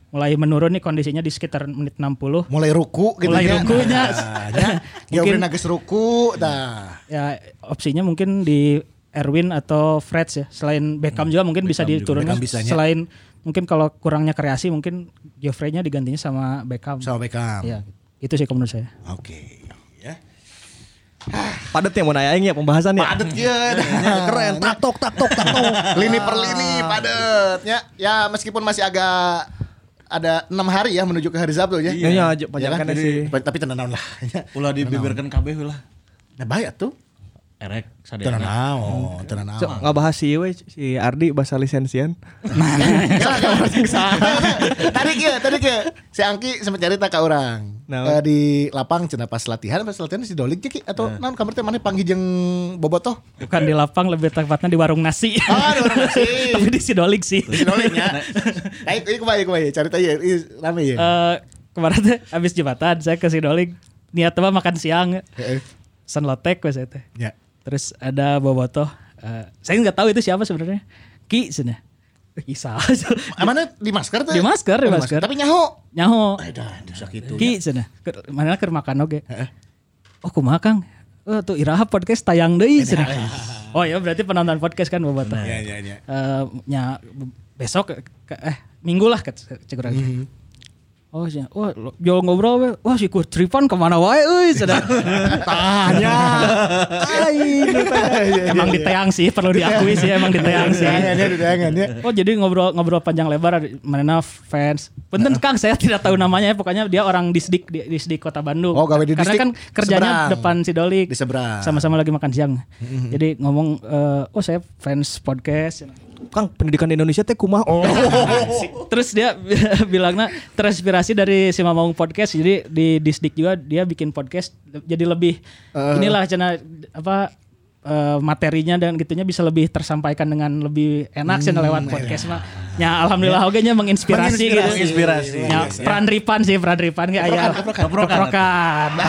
mulai menurun nih kondisinya di sekitar menit 60
Mulai ruku gitu
Mulai
ya.
rukunya.
Nah, ya. Geoffrey nages ruku nah.
ya opsinya mungkin di Erwin atau Freds ya. Selain Beckham juga mungkin bisa diturunkan.
Beckham.
Selain mungkin kalau kurangnya kreasi mungkin Geoffrey-nya digantinya sama Beckham.
Sama Beckham.
Ya, itu sih menurut saya.
Oke. Ya.
Padet ya mau nanya aing ya pembahasannya.
Padet ya.
Keren. Taktok taktok taktok.
lini per lini padet ya. Ya meskipun masih agak ada enam hari ya menuju ke hari Sabtu ya.
Iya, iya, aja
Ya kan?
pajakannya
Jadi,
sih.
Tapi tenang lah.
Ulah dibibirkan kabeh lah.
Nah bahaya tuh.
Erek
Tenang
sadayana.
naon, tenang
So,
naon.
nggak bahas si we, si Ardi bahasa lisensian.
tadi kia, tadi kia. Si Angki sempat cerita ke orang.
Naon?
Eh, di lapang cenah pas latihan, pas latihan si Dolik Ki atau naon kamar teh mana panggil jeung Bobotoh.
Bukan di lapang lebih tepatnya di warung nasi.
Ah, di warung nasi.
Tapi di Sidolik sih.
Si Dolik nya. Ayo ieu kumaha ieu kumaha cerita ieu ieu rame ya.
Eh, kemarin tuh habis jembatan saya ke Sidolik niat mah makan siang.
Heeh.
Sen lotek we saya teh.
Ya.
Terus ada bobotoh Eh, saya nggak tahu itu siapa sebenarnya. Ki sana. Kisah
Ah, Mana di masker tuh?
Di masker, di
Oh,
masker.
Tapi nyaho.
nyaho.
Edan, bisa gitu.
Ki sana. Mana keur makan oge. Oh kumaha Kang? Oh tuh Iraha podcast tayang deui cenah. Oh ya berarti penonton podcast kan bobotoh.
Iya, iya, iya.
Eh, nya besok ke- eh minggu lah ke cek urang. Oh, sia. Wah, yo ngobrol we. Wah, si Kurt Tripan ke mana wae euy cenah. Tanya. Aing Emang diteang sih, perlu diakui sih emang diteang sih.
Dayangannya, dayangannya.
Oh jadi ngobrol ngobrol panjang lebar mana fans. Punten Kang saya tidak tahu namanya ya pokoknya dia orang Disdik di Disdik Kota Bandung.
Oh, gawe di
Karena kan kerjanya
seberang.
depan Sidolik.
Di seberang.
Sama-sama lagi makan siang. Jadi ngomong eh, oh saya fans podcast.
Kang pendidikan di Indonesia teh kumaha? Oh.
Terus dia bilangnya terinspirasi dari si Mamang podcast. Jadi di Disdik juga dia bikin podcast jadi lebih inilah cina apa eh, materinya dan gitunya bisa lebih tersampaikan dengan lebih enak sih lewat podcast mah. Ya alhamdulillah oge nya menginspirasi, gitu.
Menginspirasi.
Ya, peran Ripan sih, peran Ripan kayak aya. Keprokan.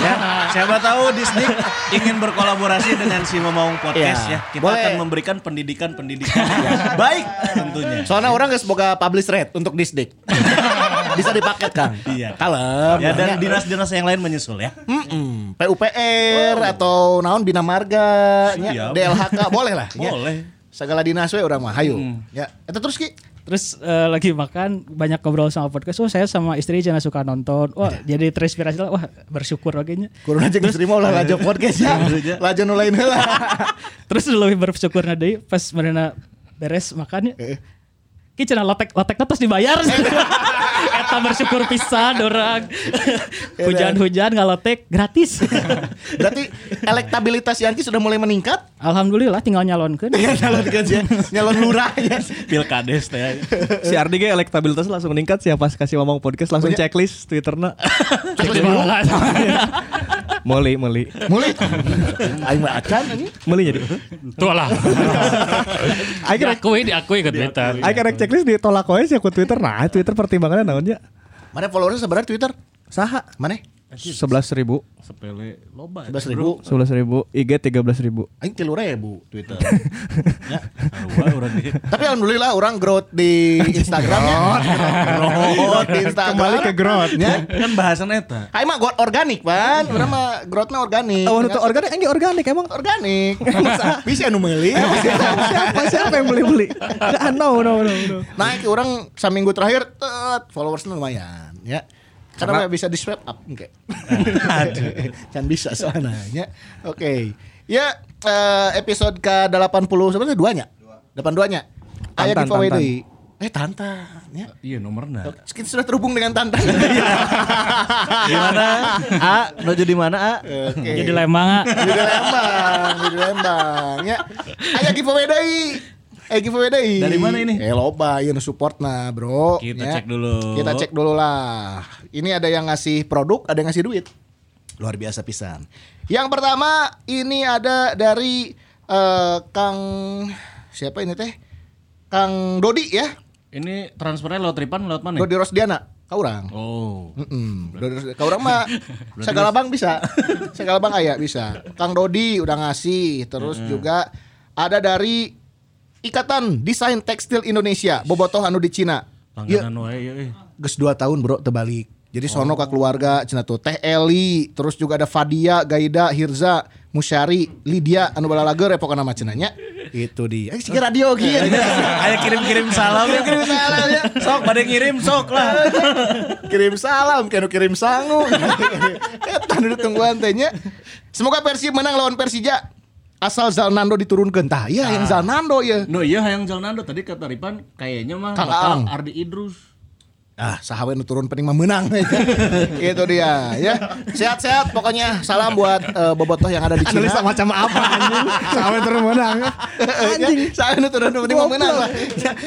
Ya, siapa tahu Disney ingin berkolaborasi dengan si Mamaung Podcast
Iya.
ya. Kita
Boleh.
akan memberikan pendidikan-pendidikan baik tentunya.
Soalnya orang nggak boga publish rate untuk disdik. Bisa dipaket Kang.
Iya.
Kalem.
Ya dan dinas-dinas yang lain menyusul ya.
Mm-mm. PUPR atau naon Bina Marga, nya,
Siap.
DLHK boleh lah. nya.
Boleh.
Segala dinas we urang mah hayu. Ya, eta terus Ki.
Terus eh, lagi makan banyak ngobrol sama podcast. Oh saya sama istri jangan suka nonton. Wah jadi terinspirasi lah. Wah bersyukur lagi
Kurun aja geus terima ulah lajo podcast ya. Lajo nu lain heula.
Terus lebih bersyukur deui pas mereka beres makan ya. Ki cenah lotek lotekna terus dibayar. Eta bersyukur pisan orang. Hujan-hujan ngalotek gratis.
Berarti elektabilitas Yanti sudah mulai meningkat.
Alhamdulillah tinggal nyalonkeun.
Ya nyalon kan ya. Nyalon lurah ya.
Pilkades teh.
si Ardi ge elektabilitas langsung meningkat sih pas kasih ngomong podcast langsung checklist Twitterna. Meli, meli.
Mulai. Aing mah acan anjing.
Meli jadi.
Tuh lah.
Aing rek
diakui diakui ke Twitter.
Aing rek checklist ditolak wae sih aku Twitter. Nah, Twitter pertimbangannya naonnya?
Mana followersnya sebenarnya Twitter?
Saha?
Mana?
Sebelas ribu,
Sepele loba.
Sebelas ribu.
sebelas ribu, IG tiga belas ribu.
Aing tilu ribu Twitter.
Ya, ge.
Tapi alhamdulillah orang growth di Instagramnya. growth di Instagram.
Kembali ke growth.
Ya.
Kan bahasan eta.
Aing mah growth organik, Pan. Urang mah growthnya organik.
Oh, untuk organik, enggak organik emang.
organik. Bisa nu meuli.
siapa siapa yang beli beli? Nah, no no no no.
Naik orang seminggu terakhir tet followersnya lumayan ya. Karena, bisa di swipe up oke. kan bisa soalnya ya. Oke. Ya eh, episode ke-80 sebenarnya duanya. 82-nya. Aya
Tantan,
giveaway
Tantan.
deui. Eh Tantan ya.
Iya nomorna.
Kita sudah terhubung dengan Tantan.
Gimana? A, menuju di mana A?
Oke.
Jadi lembang. ah.
Di Lembang, di Lembang ya. Aya giveaway deui. Eh giveaway deui.
Dari mana ini?
Eh loba ieu nu supportna, Bro.
Kita
Ya.
cek dulu.
Kita cek dulu lah. Ini ada yang ngasih produk, ada yang ngasih duit. Luar biasa pisan. Yang pertama ini ada dari eh, Kang siapa ini teh? Kang Dodi ya.
Ini transfernya lewat Tripan lewat mana?
Dodi Rosdiana. Kau orang.
Oh.
Mm-mm. Dodi Rosdiana. Kau orang mah segala bang bisa. segala bang aya bisa. Kang Dodi udah ngasih. Terus juga ada dari Ikatan Desain Tekstil Indonesia, bobotoh anu di Cina. Iya,
Langganan wae ieu euy.
geus 2 tahun bro terbalik. Jadi sono ke keluarga cenah tuh Teh Eli, terus juga ada Fadia, Gaida, Hirza, Musyari, Lydia anu balalager ya pokoknya nama cenanya. Itu dia. Eh siga radio kieu.
Ayo kirim-kirim salam ya.
Kirim salam ya.
Sok pada ngirim sok lah.
kirim salam kanu kirim sangu. Eta nu ditungguan teh nya. Semoga Persib menang lawan Persija. Asal Zalnando diturunkeun tah. Iya yang Zalnando ya.
No iya hayang Jalnando tadi kata Ripan kayaknya mah
Kang.
Ardi Idrus.
Ah, sahabat nu turun penting mah menang. Itu dia ya. Sehat-sehat pokoknya. Salam buat eh, bobotoh yang ada di Cina.
Analisa macam apa anjing? Sampai terus menang.
Anjing. Nu turun penting mah menang lah.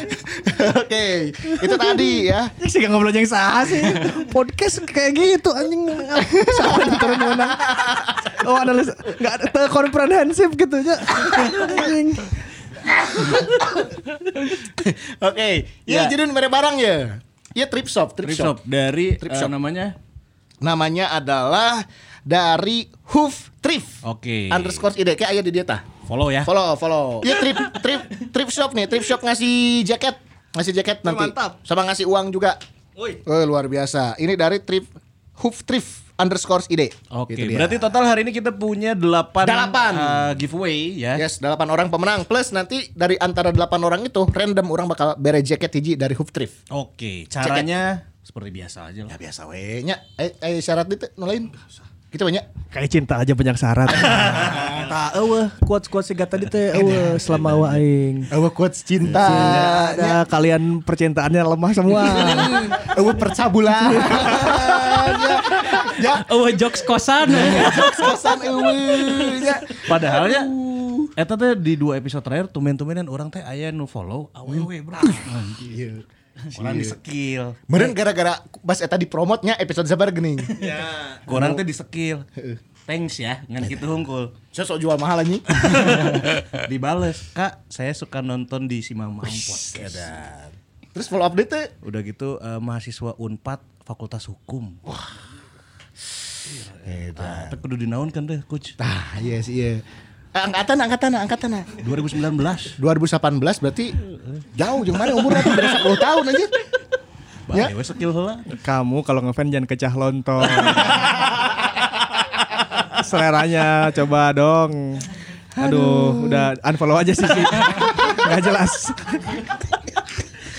Oke, itu tadi ya.
Sih gak ngobrol yang sah sih. Podcast kayak gitu anjing. Sampai turun menang. Oh analisa enggak ada komprehensif gitu ya. Anjing.
Oke, ya
Ya.
jadi mere barang ya. Ya trip shop, trip,
Trip
shop.
shop dari
Trip
eh,
shop.
namanya
Namanya adalah dari Hoof Thrift.
Oke.
Underscore ide kayak aya di dia tah.
Follow ya.
Follow, follow. Ya trip trip trip shop nih, trip shop ngasih jaket, ngasih jaket nanti.
mantap.
Sama ngasih uang juga.
Woi.
Oh, luar biasa. Ini dari trip hoof trip underscore ide.
Oke,
Gitu dia.
berarti total hari ini kita punya 8
Delapan.
giveaway ya.
Yes, delapan orang pemenang plus nanti dari antara delapan orang itu random orang bakal bere jaket hiji dari hoof trip.
Oke, caranya seperti biasa aja
Ya
lah.
biasa we nya. Eh, eh syarat itu nolain. Gitu banyak.
Kayak cinta aja banyak syarat. Tak eueuh, kuat-kuat siga tadi teh eueuh selama wa aing.
Awa quotes cinta.
Ada kalian percintaannya lemah semua.
Awa percabulan. ya. Ya.
Oh, jokes kosan.
Kosan eueuh. Ya.
Padahal ya Eta teh di dua episode terakhir tumen-tumenan orang teh aya nu follow awewe bro.
Iya.
Orang di skill.
Meren gara-gara bas eta dipromotnya episode sabar gening.
Kurang teh di skill. Thanks ya, ngan gitu hungkul.
Saya sok jual mahal anjing.
Dibales, Kak, saya suka nonton di Si Mamang Podcast.
Terus follow update teh
Udah gitu eh, mahasiswa Unpad Fakultas Hukum. Wah. Tapi kudu dinaun kan deh, coach.
Tah, iya sih iya. Eh, angkatan angkatan angkatan
2019.
2018 berarti jauh jeung mana umurnya tuh beda 10 tahun anjir. Ya.
Kamu kalau ngefans jangan kecah lontong. Seleranya coba dong. Aduh, udah unfollow aja sih. Ki. Nggak jelas.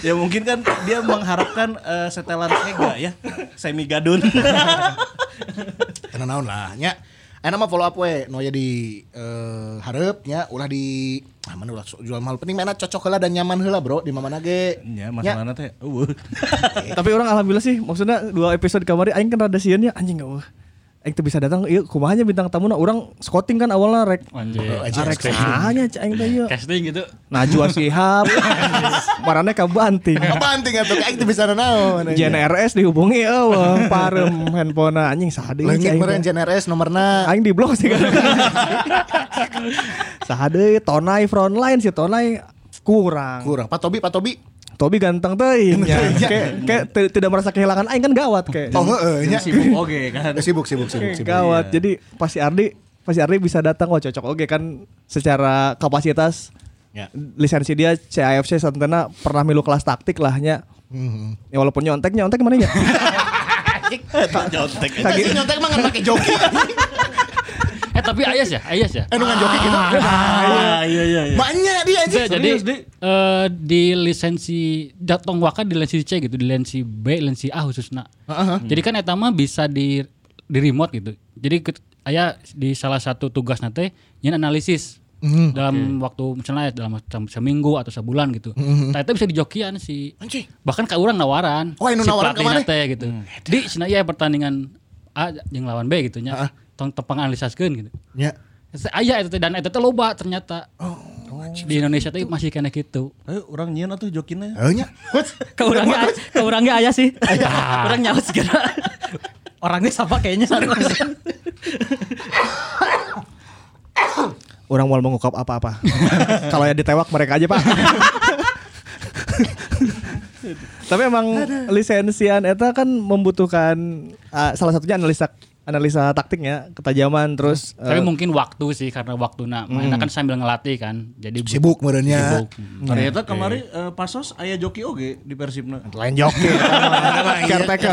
Ya mungkin kan dia mengharapkan eh, setelan Sega ya, semi gadun.
Karena naon lah nya. Eh nama follow up we no ya di eh, hareup nya ulah di ah mana ulah jual mahal penting mana cocok heula dan nyaman heula bro di mana ge.
ya masalahnya teh eueuh.
Tapi orang alhamdulillah sih, maksudnya dua episode kemarin aing kan rada sieun ya anjing gak wah. Aing tuh bisa datang, iya kumahanya bintang tamu nah orang scouting kan awalnya rek.
Anjir.
Arek sahanya cak aing teh ieu.
Casting gitu.
Najwa Shihab. Marane ka Banting.
Apa anting atuh aing teu bisa naon.
Jen RS dihubungi eueuh parem handphone anjing sahade
Leungit meureun Jen RS nomorna.
Aing di blok sih kan. Sahade Tonai frontline si Tonai kurang.
Kurang. Pak Tobi, Pak Tobi.
Tobi ganteng teuing nya. Kayak kayak tidak merasa kehilangan aing kan gawat kayak.
Oh heeh nya.
Sibuk oge kan.
Eh, Sibuk sibuk sibuk sibuk.
gawat. Jadi pasti Ardi pasti Ardi bisa datang wah cocok oke kan secara kapasitas
Ya.
lisensi dia CAFC Santana pernah milu kelas taktik lah nya. Ya walaupun nyontek nyontek mana ya?
Jontek.
Tadi nyontek mah ngan make joki.
Eh tapi Ayas ya, Ayas ya.
Eh nu ngan joki gitu.
Ah, iya iya iya.
Banyak dia.
Enggak, jadi eh, di lisensi datang waka di lisensi C gitu, di lisensi B, lisensi A khususnya. Jadi kan eta mah bisa di di remote gitu. Jadi ke, aya di salah satu tugas nanti nyen analisis dalam waktu misalnya dalam se- seminggu atau sebulan gitu. Nah, itu bisa dijokian sih.
Anjing.
Bahkan ke orang nawaran.
Oh,
si
nawaran ke
pelatihna
mana?
teh gitu. Di cenah ieu pertandingan A yang lawan B gitu nya. Tong tepang analisaskeun gitu.
Ya.
Aya itu teh dan itu teh loba ternyata. di Indonesia teh masih kena gitu.
Ayo orang nyian atuh jokinnya.
Heuh nya.
Ke orangnya, ke orangnya ayah sih. Orang nyawa segera. Orangnya sama kayaknya.
Orang mau mengungkap apa-apa. Kalau ya ditewak mereka aja pak. Tapi emang lisensian eta kan membutuhkan ah, salah satunya analisa analisa taktiknya, ketajaman terus
Tapi
eh,
mungkin waktu sih karena waktu nak mainnya kan sambil ngelatih kan. Jadi
Sibuk meureunnya.
Sibuk.
Ternyata kemarin eh, Pasos aya joki oge di Persibna.
lain joki. Caretaker,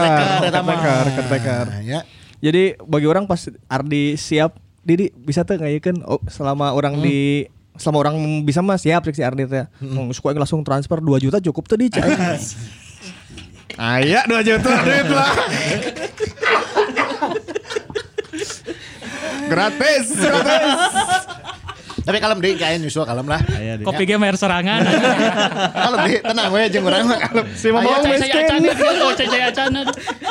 caretaker, caretaker.
Nah, ya.
Jadi bagi orang pas Ardi siap, Didi bisa tuh ngayakeun oh, selama orang di selama orang bisa mah siap sih si Ardi teh. Hmm. Suka langsung transfer 2 juta cukup tuh di cai. Aya 2 juta duit lah. gratis, gratis.
Tapi kalem deh kayaknya nyusul kalem lah.
Deh.
Kopi game air serangan.
kalem deh, tenang we jeung urang mah kalem.
Si Mamang
Cai saya
miskin.
acan, oh, cai saya acan.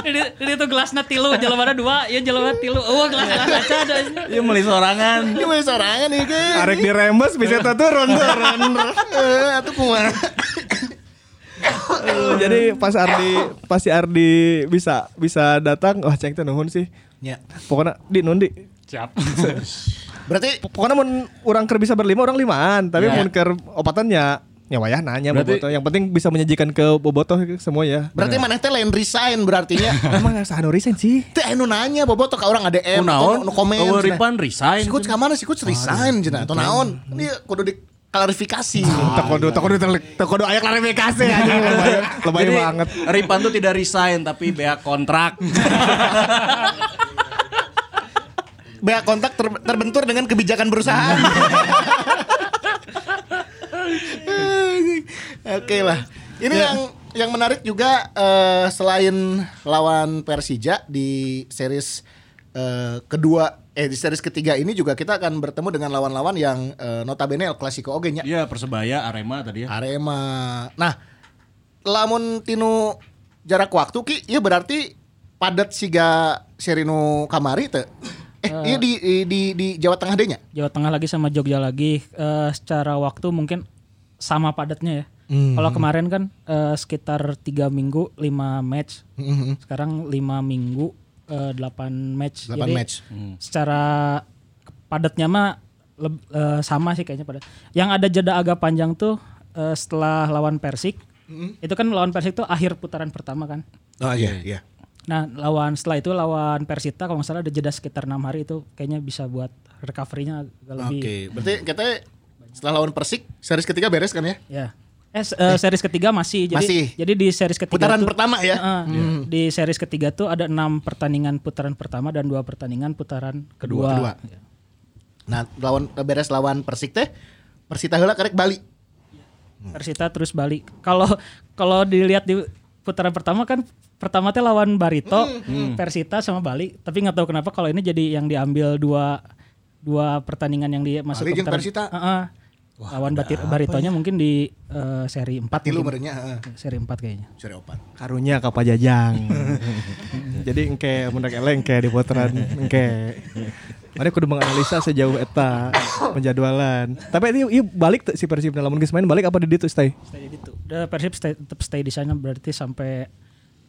ini, ini tuh gelasnya tilu, jelema dua, ya jelema tilu. Oh, gelas gelas ada.
Ieu meuli sorangan.
Ini mah sorangan nih ge.
Arek dirembes bisa tuh turun turun.
Eh, atuh kumaha.
Jadi pas Ardi pas si Ardi bisa bisa datang, wah ceng teh nuhun sih.
Ya.
Pokoknya di nundi.
Siap.
Berarti
Pokoknya mun orang ker bisa berlima orang limaan, tapi
Ya.
mun ker opatannya Ya wayah nanya
Berarti-
Bobotoh. Yang penting bisa menyajikan ke Bobotoh semua ya.
Berarti mana teh lain resign berartinya.
Emang sahanu resign sih.
Teh anu nanya bobotoh ka orang ADM
Kunaon?
atau nu komen. Cenah.
Ripan resign.
Si Coach ka mana si Coach resign cenah atau naon. Ini kudu diklarifikasi.
Tak kudu tak kudu tak kudu aya klarifikasi anjing lebay. Banget.
Ripan tuh tidak resign tapi bea kontrak.
Bea kontak ter- terbentur dengan kebijakan perusahaan. Oke lah. Ini yang yang menarik juga eh, selain lawan Persija di series eh, kedua eh di series ketiga ini juga kita akan bertemu dengan lawan-lawan yang eh, notabene El Clasico oge nya.
Iya Persebaya, Arema tadi ya.
Arema. Nah, lamun tinu jarak waktu ki iya berarti padat siga Serino Kamari teh. Eh, iya di, di di di Jawa Tengah deh nya.
Jawa Tengah lagi sama Jogja lagi Eh, secara waktu mungkin sama padatnya ya.
Hmm.
Kalau kemarin kan eh, sekitar tiga minggu lima match,
Hmm.
sekarang lima minggu eh, delapan match.
Delapan
Jadi
match.
secara padatnya mah leb- eh, sama sih kayaknya padat. Yang ada jeda agak panjang tuh eh, setelah lawan Persik.
Hmm.
Itu kan lawan Persik tuh akhir putaran pertama kan.
Oh iya iya.
Nah, lawan setelah itu lawan Persita kalau nggak salah ada jeda sekitar enam hari itu kayaknya bisa buat recovery-nya agak lebih.
Oke, berarti kita setelah lawan Persik series ketiga beres kan ya?
Ya. Eh, eh, series ketiga masih. Jadi
Masih.
jadi di series ketiga
Putaran
tuh-
pertama ya?
Heeh. Di series ketiga tuh ada enam pertandingan putaran pertama dan dua pertandingan putaran kedua.
Kedua.
Ya.
Nah, lawan beres lawan Persik teh Persita heula karek Bali.
Persita terus balik. Kalau kalau dilihat di putaran pertama kan pertama teh lawan Barito, Persita sama Bali. Tapi nggak tahu kenapa kalau ini jadi yang diambil dua dua pertandingan yang dia masuk
Bali
ke putaran.
Persita?
Heeh. lawan Batir, Baritonya mungkin di eh, seri 4
Tilu merenya heeh.
Seri 4 kayaknya.
Seri opat.
Karunya ka Pajajang. Jadi engke mendak eleng engke di putaran engke. Mari kudu menganalisa sejauh eta penjadwalan. Tapi ini, ini balik si Persib lamun geus main balik apa di ditu stay?
Stay di situ. Udah Persib stay, tetap stay di sana berarti sampai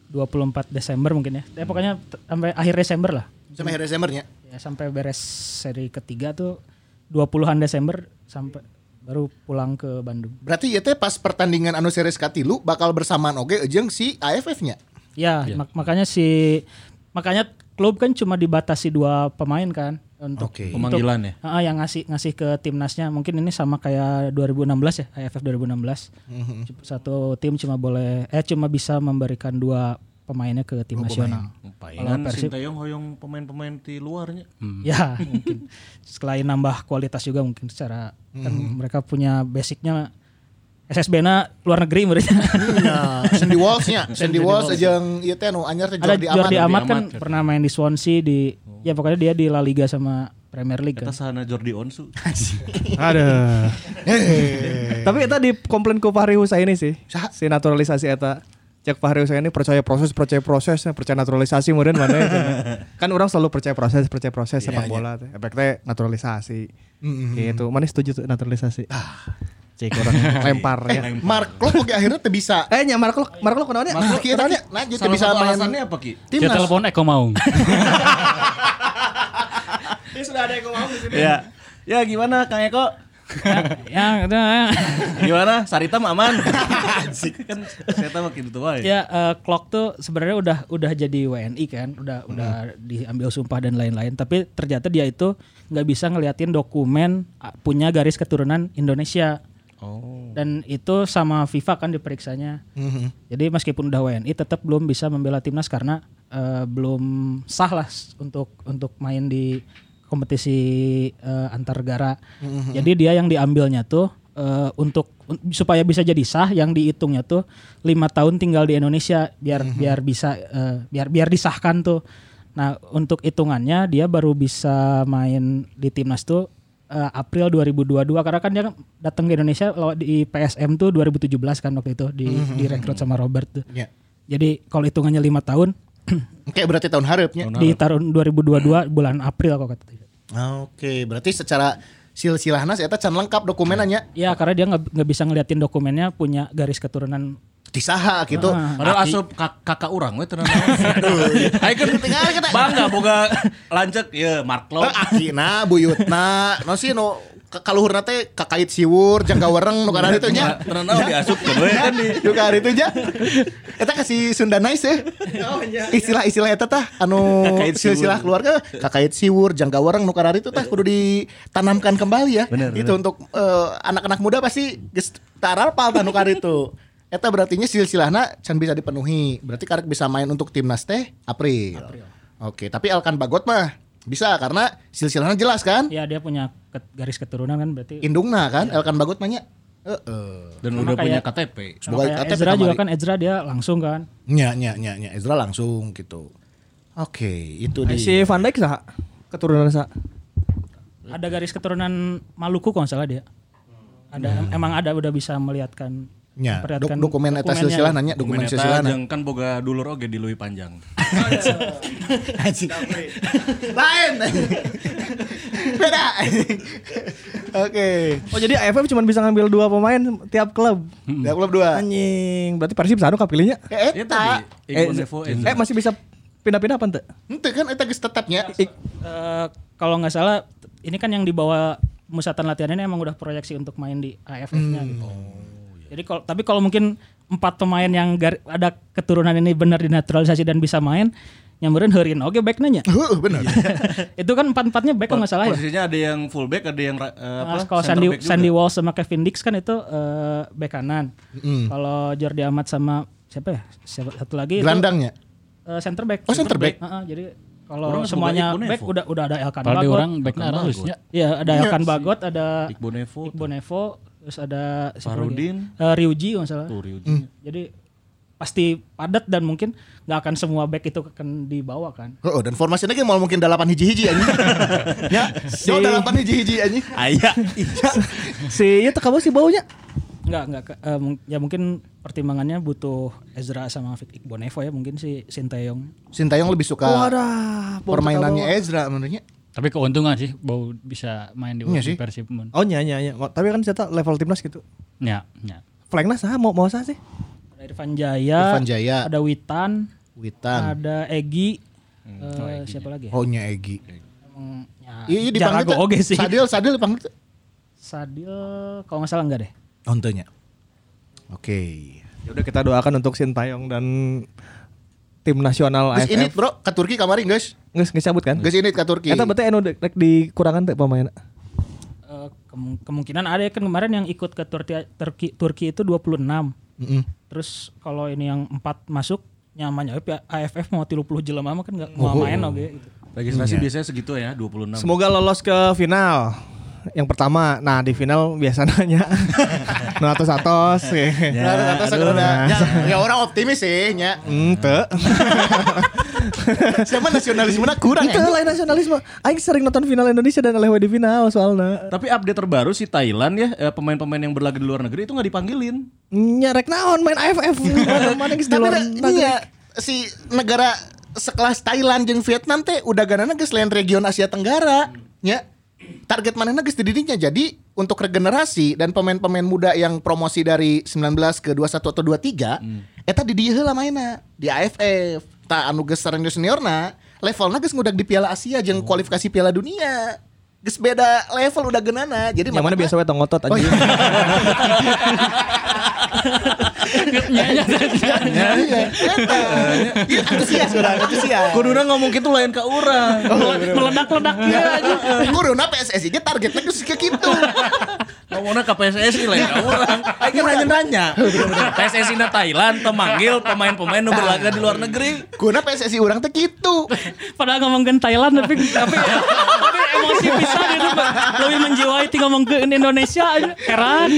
24 Desember mungkin ya. Eh, pokoknya sampai akhir Desember lah.
Sampai akhir Desembernya.
Ya sampai beres seri ketiga tuh 20-an Desember sampai baru pulang ke Bandung.
Berarti ya teh pas pertandingan anu series katilu bakal bersamaan oge jeung si AFF-nya.
Ya, mak- makanya si makanya klub kan cuma dibatasi dua pemain kan untuk untuk-
Pemanggilan ya?
Ah, yang ngasih ngasih ke timnasnya. Mungkin ini sama kayak 2016 ya, AFF 2016. Satu tim cuma boleh eh cuma bisa memberikan dua pemainnya ke tim nasional.
Palingan
Persib-
Sintayong hoyong pemain-pemain di luarnya.
Ya, mungkin selain nambah kualitas juga mungkin secara kan mereka punya basicnya SSB-na luar negeri mereka.
Ya, Sandy Walsh-nya. Sandy Walsh jeung ieu teh anu anyar teh
Ada
Jordi
Jordi
Amat.
Amat kan pernah main di Swansea di ya pokoknya dia di La Liga sama Premier League
Kita
kan.
sana Jordi Onsu.
Ada. Tapi eta di komplain ku Fahri Husaini sih. Si naturalisasi eta. Cek Fahri Husaini percaya proses, percaya proses, percaya naturalisasi kemudian mana ya. Kan orang selalu percaya proses, percaya proses sepak bola teh. Efeknya naturalisasi. Gitu. Mana setuju tuh naturalisasi? Cek orang lempar ya.
Mark Klok oge akhirnya teh bisa.
Eh nya Mark Lok, Mark Lok kenapa
Mark Klok teh nah jadi bisa main
alasannya apa Ki?
Dia telepon Eko mau.
Ya. Ya gimana Kang Eko?
ya, itu,
Gimana? Sarita mah aman? kan Sarita makin tua ya.
ya eh, Klok tuh sebenarnya udah udah jadi WNI kan, udah udah diambil sumpah dan lain-lain. Tapi ternyata dia itu nggak bisa ngeliatin dokumen punya garis keturunan Indonesia.
Oh.
Dan itu sama FIFA kan diperiksanya. Jadi meskipun udah WNI tetap belum bisa membela timnas karena eh, belum sah lah untuk untuk main di kompetisi eh, antar negara. Jadi dia yang diambilnya tuh eh, untuk un- supaya bisa jadi sah yang dihitungnya tuh lima tahun tinggal di Indonesia biar biar bisa eh, biar biar disahkan tuh. Nah untuk hitungannya dia baru bisa main di timnas tuh eh, April 2022 karena kan dia datang ke Indonesia lewat di PSM tuh 2017 kan waktu itu di direkrut sama Robert tuh.
Ya.
Jadi kalau hitungannya lima tahun
Kayak berarti tahun harapnya.
di tahun 2022 bulan April kok kata dia.
Oke, berarti secara silsilahna eta can lengkap dokumenannya.
Ya karena dia nggak bisa ngeliatin dokumennya punya garis keturunan.
Disaha gitu.
Padahal asup kak- kakak orang we tenan. Ayo kan tinggal kita bangga boga lancek ya Mark Klok.
Eh, Akina, buyutna, no sih no kaluhurna teh kakait siwur jangka wereng nu kana itu nya.
Tenan naon diasupkeun we kan di
Juga hari itu nya. Eta kasih Sunda nice ya. Istilah-istilah eta tah anu silsilah keluarga kakait siwur jangka wereng nu kana itu tah kudu ditanamkan kembali ya.
Bener,
itu untuk eh, anak-anak muda pasti geus taral pal nu kana itu. Eta berarti nya silsilahna can bisa dipenuhi. Berarti karek bisa main untuk timnas teh April. Oke, tapi Elkan Bagot mah bisa karena silsilahnya jelas kan?
Ya dia punya garis keturunan kan berarti.
Indungna kan Elkan Bagot mah nya. Heeh.
dan
Sama
udah punya
kayak-
KTP.
Sama
Sebagai KTP
Ezra juga kan Ezra dia langsung kan.
Nya nya nya nya Ezra langsung gitu. Oke, itu
Eh,
di
Si Van Dijk sah keturunan sah.
Ada garis keturunan Maluku kalau nggak salah dia. Ada emang ada udah bisa melihatkan
dok-
memperlihatkan
dokumen eta silsilah nanya dokumen silsilah
jeung kan boga dulur oge di Lui Panjang.
lain. Beda. Oke.
Oh jadi AFF cuma bisa ngambil dua pemain tiap klub.
Ya klub dua.
Anjing, berarti Persib sanu kapilihnya.
Eh,
Ya
eta.
tadi
Eh,
Iqbal Nevo
eh
Ezra.
masih bisa pindah-pindah apa ente?
Ente kan eta geus tetapnya.
Eh, kalau nggak salah ini kan yang dibawa musatan latihan ini emang udah proyeksi untuk main di AFF-nya gitu. Jadi kalau tapi kalau mungkin empat pemain yang gar- ada keturunan ini benar dinaturalisasi dan bisa main, nyamperin heureun oge back nanya.
Heeh, bener.
Itu kan empat-empatnya back kalau nggak salah ya.
Posisinya ada yang fullback, ada yang eh, apa?
Nah, kalau Sandy,
back.
Sandy Walsh sama Kevin Dix kan itu eh, back kanan. Kalau Jordi Amat sama siapa ya? Siapa satu lagi itu
Gelandangnya.
eh, center back.
Oh, center back.
Heeh, jadi kalau semuanya back udah udah ada Elkan Bagot.
orang
Elkan
harusnya.
Iya, ada Elkan Bagot, ada
Iqbal Nevo,
Iqbal Nevo, terus ada?
Farudin.
Eh, Ryuji nggak salah.
tuh Ryuji.
Jadi pasti padat dan mungkin nggak akan semua back itu akan dibawa kan.
Oh, dan formasinya kan mau mungkin delapan hiji-hiji anjing. ya, yo delapan hiji-hiji anjing.
Aya.
Si itu kamu sih baunya.
Nggak, nggak. ke- eh, ya mungkin pertimbangannya butuh Ezra sama Iqbal Nevo ya mungkin si Sinteyong.
Sintayong lebih suka
Wadah.
permainannya Ezra menurutnya.
Tapi keuntungan sih bau bisa main di,
Iya
di. Persib
bau. Oh nya nya nya. Tapi kan cerita level timnas gitu.
Ya, ya.
Flanknya sah mau mau sah sih.
Ada Irfan Jaya,
Irfan Jaya.
ada Witan,
Witan.
ada Egi, eh, siapa lagi? ya?
Oh, nya Egi.
Emang, ya,
Iya, iya
Jarago
dipanggil.
oge sih.
Sadil, Sadil dipanggil. tuh.
Sadil kalau nggak salah enggak deh.
Oh, ente nya. Oke.
Ya udah kita doakan untuk Sintayong dan tim nasional
Geus ini bro, ke Turki kemarin guys.
Geus geus cabut kan?
Geus ini ke Turki.
Eta berarti anu dek dikurangan teh pemain.
Eh, kemung- kemungkinan ada ya kan kemarin yang ikut ke Turki Turki, Turki itu 26.
Mm-mm.
Terus kalau ini yang empat masuk nyamannya ya AFF mau 30 jelema mah kan nggak mau main oke gitu.
Registrasi biasanya segitu ya, 26.
Semoga lolos ke final. Yang pertama, nah di final biasanya nu atos-atos.
Nah, atas
aduh,
udah.
nah.
Ya, ya orang optimis sih, nya.
Hmm, teu.
Siapa nasionalisme kurang
Itu
ya?
lain nasionalisme. Aing sering nonton final Indonesia dan lewe di final soalnya.
Tapi update terbaru si Thailand ya, eh, pemain-pemain yang berlaga di luar negeri itu nggak dipanggilin.
Nyarek naon main AFF mana geus di
Tapi
luar negeri.
ya si negara sekelas Thailand jeung Vietnam teh udah ganana geus lain region Asia Tenggara. Nya target manehna geus di didinya. Jadi untuk regenerasi dan pemain-pemain muda yang promosi dari 19 ke 21 atau 23 eta di dieu heula mainna di AFF. Ta anu geus senior seniorna levelna geus ngudag di Piala Asia jeung kualifikasi Piala Dunia. Geus beda level udah genana. Jadi
Yang mana biasa we tong ngotot anjing.
Iya, iya. Eta. Iya, antusias urang, antusias.
Kuduna ngomong gitu lain ke orang.
Meledak-ledak
Iya
ya aja.
Corona PSSI nya targetnya geus ke kitu.
Ngomongnya ke PSSI lain ke orang. Ayo kan nanya-nanya. PSSI na Thailand temanggil pemain-pemain nu berlaga di luar negeri.
Corona PSSI urang teh kitu.
Padahal ngomongin Thailand tapi tapi emosi bisa gitu Pak. lebih menjiwai ti ngomong ke Indonesia aja. Heran.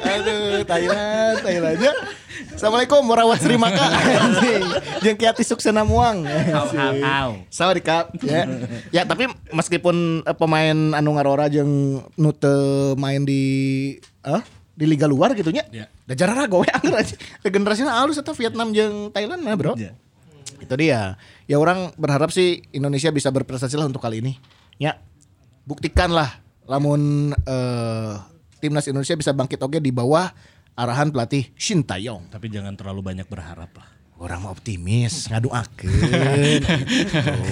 Aduh, Thailand, Thailand aja. Assalamualaikum warahmatullahi wabarakatuh. Jeung kiati suksena muang. Sawadikap ya. Ya tapi meskipun eh, pemain anu ngarora jeung nu teu main di eh di liga luar gitu nya.
Ya.
Da jarara gowe anggar aja. Regenerasinya halus eta Vietnam jeung Thailand mah, Bro.
Ya.
Itu dia. Ya orang berharap sih Indonesia bisa berprestasi lah untuk kali ini. Ya. Buktikanlah lamun eh, timnas Indonesia bisa bangkit oke di bawah arahan pelatih Shin Taeyong.
Tapi jangan terlalu banyak berharap lah.
Orang mah optimis, ngaduakeun.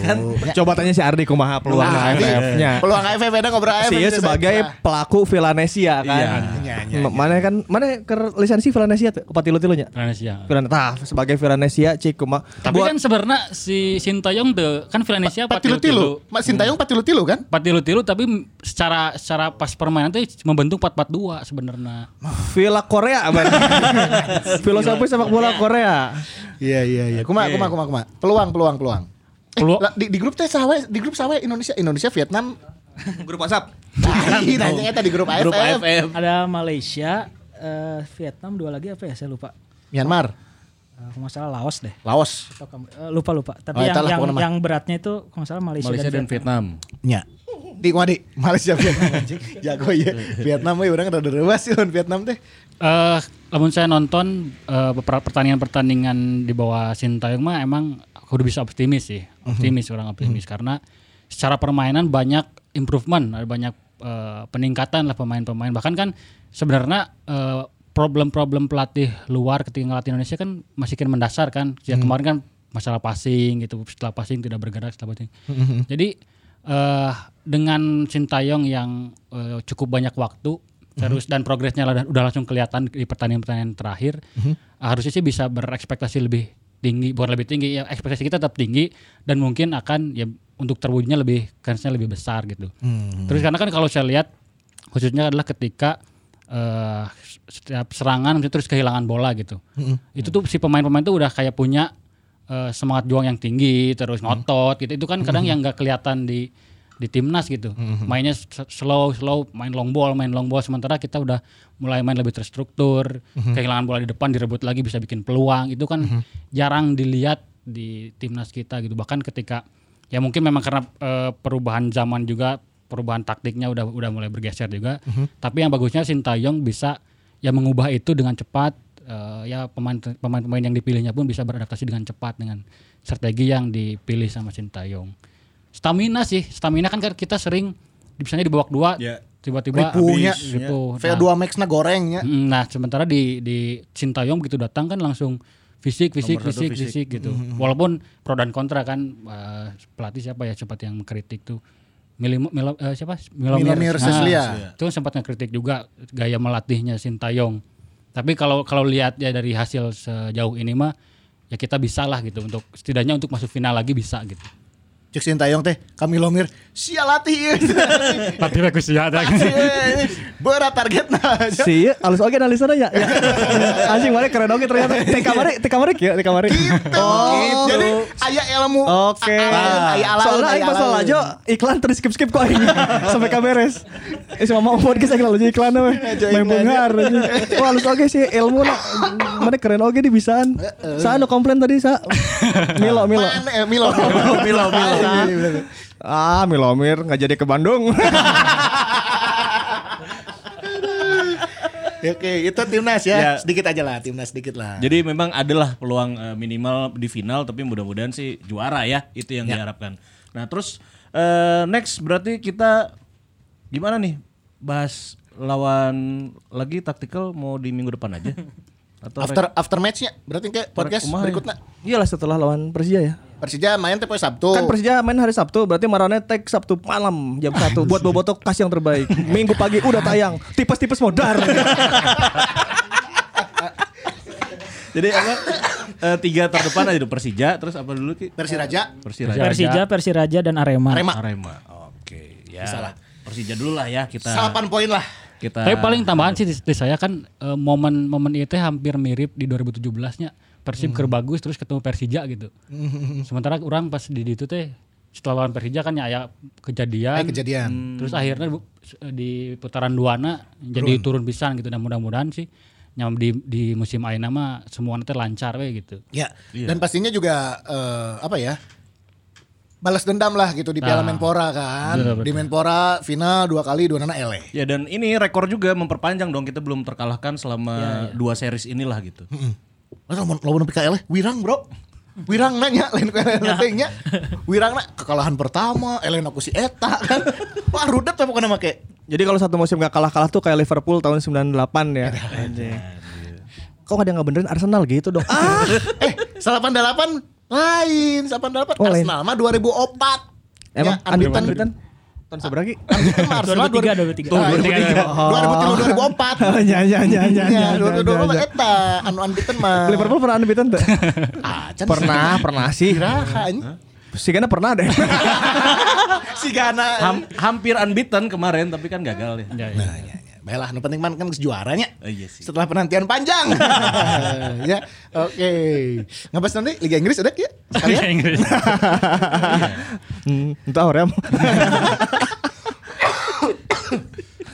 Kan coba tanya si Ardi kumaha peluang
Nah,
AFF-nya.
Peluang AFF ada ngobrol AFF.
Si
itu
sebagai pelaku Villanesia kan.
Iya.
Iya, iya,
M- Mana kan mana ke lisensi Villanesia tuh patilu-tilunya.
Indonesia.
Villan tah sebagai Villanesia cik kumaha.
Tapi kan sebenarnya si Sintayong tuh kan Indonesia
Patilu-tilu. Mak Sintayong patilu-tilu kan?
Patilu-tilu tapi secara secara pas permainan tuh membentuk 4-4-2 sebenarnya.
Villa Korea? Filosofi sepak bola Korea.
Iya iya iya. Kuma kuma kuma kuma. Peluang peluang peluang. Eh,
Peluang-
lah, di, di grup teh sawe, di grup sawe Indonesia Indonesia Vietnam.
Grup WhatsApp.
Nah, nanya eta di grup AFF.
Grup AFF.
Ada Malaysia, eh, Vietnam dua lagi apa ya saya lupa.
Myanmar,
Eh, kalau nggak salah Laos deh.
Laos.
Eh, lupa lupa.
Oh,
Tapi yang
itulah
yang,
mah.
yang beratnya itu kalau nggak salah Malaysia,
Malaysia dan Vietnam.
Nya. Di kuma di Malaysia Vietnam anjing. Jago ya. Vietnam we urang rada sih lawan Vietnam teh.
Eh, namun saya nonton beberapa pertandingan-pertandingan di bawah Sintayong mah emang kudu bisa optimis sih, optimis orang optimis karena secara permainan banyak improvement, ada banyak eh, peningkatan lah pemain-pemain. Bahkan kan sebenarnya eh, problem-problem pelatih luar ketika ngelatih Indonesia kan masih kan mendasar kan. Sejak kemarin kan masalah passing gitu, setelah passing tidak bergerak setelah passing. Jadi eh dengan Sintayong yang eh, cukup banyak waktu terus dan progresnya udah, udah langsung kelihatan di pertandingan-pertandingan terakhir. Harusnya sih bisa berekspektasi lebih tinggi bukan lebih tinggi ya ekspektasi kita tetap tinggi dan mungkin akan ya untuk terwujudnya lebih kansnya lebih besar gitu. Terus karena kan kalau saya lihat khususnya adalah ketika eh, setiap serangan terus kehilangan bola gitu. Itu tuh si pemain-pemain tuh udah kayak punya eh, semangat juang yang tinggi terus ngotot gitu. Itu kan kadang yang nggak kelihatan di di timnas gitu. Mainnya s- slow slow main long ball main long ball. Sementara kita udah mulai main lebih terstruktur kehilangan bola di depan direbut lagi bisa bikin peluang. Itu kan jarang dilihat di timnas kita gitu. Bahkan ketika ya mungkin memang karena eh, perubahan zaman juga perubahan taktiknya udah udah mulai bergeser juga. Tapi yang bagusnya Sintayong bisa ya mengubah itu dengan cepat. Eh, ya pemain pemain-pemain yang dipilihnya pun bisa beradaptasi dengan cepat dengan strategi yang dipilih sama Sintayong stamina sih stamina kan kan kita sering misalnya di babak dua
Ya.
tiba-tiba habis, ripuh. Nah,
VO2 Max-na gorengnya.
mm, nah sementara di di Sintayong begitu datang kan langsung fisik fisik
Nomor
fisik
fisik.
fisik gitu walaupun pro dan kontra kan eh, pelatih siapa ya sempat yang mengkritik tuh Milim, Milo, eh, siapa Milomir,
Milomir
Nah,
Seslia.
itu kan sempat ngekritik juga gaya melatihnya Sintayong tapi kalau kalau lihat ya dari hasil sejauh ini mah ya kita bisa lah gitu untuk setidaknya untuk masuk final lagi bisa gitu
Cek Sintayong teh kami lomir sia latih
tapi aku sih ada
Berat targetna.
Si alus oke analisana ya. ya. Anjing mana keren oke ternyata. Teh kamari, teh kamari kieu, teh kamari.
Gitu. Jadi aya ilmu.
Oke.
Alaun,
Soalnya aing pas
alaun.
aja iklan terus skip skip kok aing sampai kaberes. Eh sama mau podcast iklan aja iklan we. Main bengar. Wah alus oke sih ilmu na. Mana keren oke di bisaan. Sa anu komplain tadi sa. Milo Milo.
Mana eh, Milo.
Milo, Milo.
Ah Milomir nggak jadi ke Bandung.
Ya, Oke, itu timnas ya.
Ya.
Sedikit aja lah, timnas sedikit lah.
Jadi memang adalah peluang eh, minimal di final tapi mudah-mudahan sih juara ya itu yang diharapkan. Nah terus eh, next berarti kita gimana nih bahas lawan lagi taktikal mau di minggu depan aja atau
After after matchnya berarti kayak podcast
ya?
berikutnya.
Iyalah setelah lawan Persija ya.
Persija main teh Sabtu.
Kan Persija main hari Sabtu, berarti Marane tag Sabtu malam jam 1 buat bobotok kasih yang terbaik. Minggu pagi udah tayang. Tipes-tipes modar.
Jadi apa eh, tiga terdepan aja dulu Persija terus apa dulu Ki?
Persiraja.
Persiraja.
Persija, Persiraja dan Arema.
Arema.
Arema. Oke, ya. Persija dulu lah ya kita.
8 poin lah.
Kita
Tapi paling tambahan sih di, di saya kan eh, momen-momen itu hampir mirip di 2017-nya. Persib ker bagus terus ketemu Persija gitu. Sementara orang pas di itu teh setelah lawan Persija kan ya aya kejadian.
Eh, kejadian.
Terus akhirnya di putaran duana jadi turun pisan gitu dan mudah-mudahan sih nyam di di musim ayeuna mah semuanya teh lancar we gitu.
Ya. Dan pastinya juga eh, apa ya? Balas dendam lah gitu di Piala
Nah.
Menpora kan.
Betul, betul.
Di Menpora final dua kali dua nana ele.
Ya dan ini rekor juga memperpanjang dong kita belum terkalahkan selama dua series inilah gitu.
Masa lawan lawan PKL wirang, Bro. Wirang nanya lain nya. Wirang na kekalahan pertama, Elen aku si eta kan. Wah, rudet apa pokoknya make.
Jadi kalau satu musim gak kalah-kalah tuh kayak Liverpool tahun 98 ya. Anjing. Kok ada yang nggak benerin Arsenal gitu dong? Ah,
Eh, Salapan delapan lain, salapan delapan
Oh, lain.
Arsenal mah 2004.
Emang
Ya, unbeaten.
unbeaten tahun seberapa ki?
Unbeaten mah Arsenal
2003, 2003.
Tuh,
Oh,
2003. 2003 2004.
Ya ya ya ya
Ya,
ya.
2024 eta anu unbeaten mah.
Liverpool pernah unbeaten tuh?
Ah,
Pernah, pernah sih. Si Gana pernah deh.
Si Gana.
Ham- hampir unbeaten kemarin tapi kan gagal ya.
Nah, ya, ya. Baiklah, nu penting man kan juaranya.
Oh, iya sih.
Setelah penantian panjang. ya, oke. Ngabas nanti Liga Inggris ada ya?
Liga. Inggris.
Hmm, entah orang.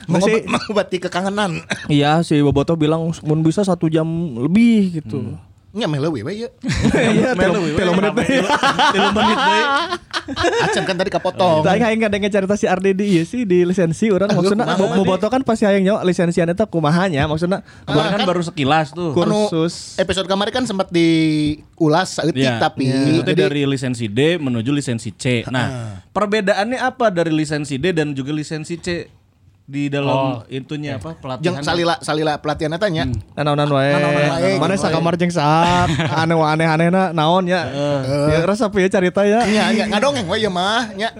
Mengobati kekangenan.
Iya si Boboto bilang mun bisa satu jam lebih gitu.
Nya meh leuwih we ya.
Iya, telo menit.
Tilu menit.
Acan kan tadi kapotong.
Tapi aing kadang cerita si Ardi di iya sih di lisensi orang maksudnya Bo- Boboto kan pasti hayang nyawa lisensian eta kumahanya maksudnya
Kemarin kan
kan-
baru sekilas tuh.
Anu,
kursus
episode kemarin kan sempat diulas saeutik
Ya,
tapi
itu
jadi
dari lisensi D menuju lisensi C. Nah, perbedaannya apa dari lisensi D dan juga lisensi C di dalam itunya apa pelatihan?
jeung salila salila pelatihan eta nya.
Nanaonan wae.
Wae,
Mana sakamar jeung saat anu aneh-anehna naon ya. Ya rasa pieu carita ya.
Nya nya ngadongeng we ieu mah nya.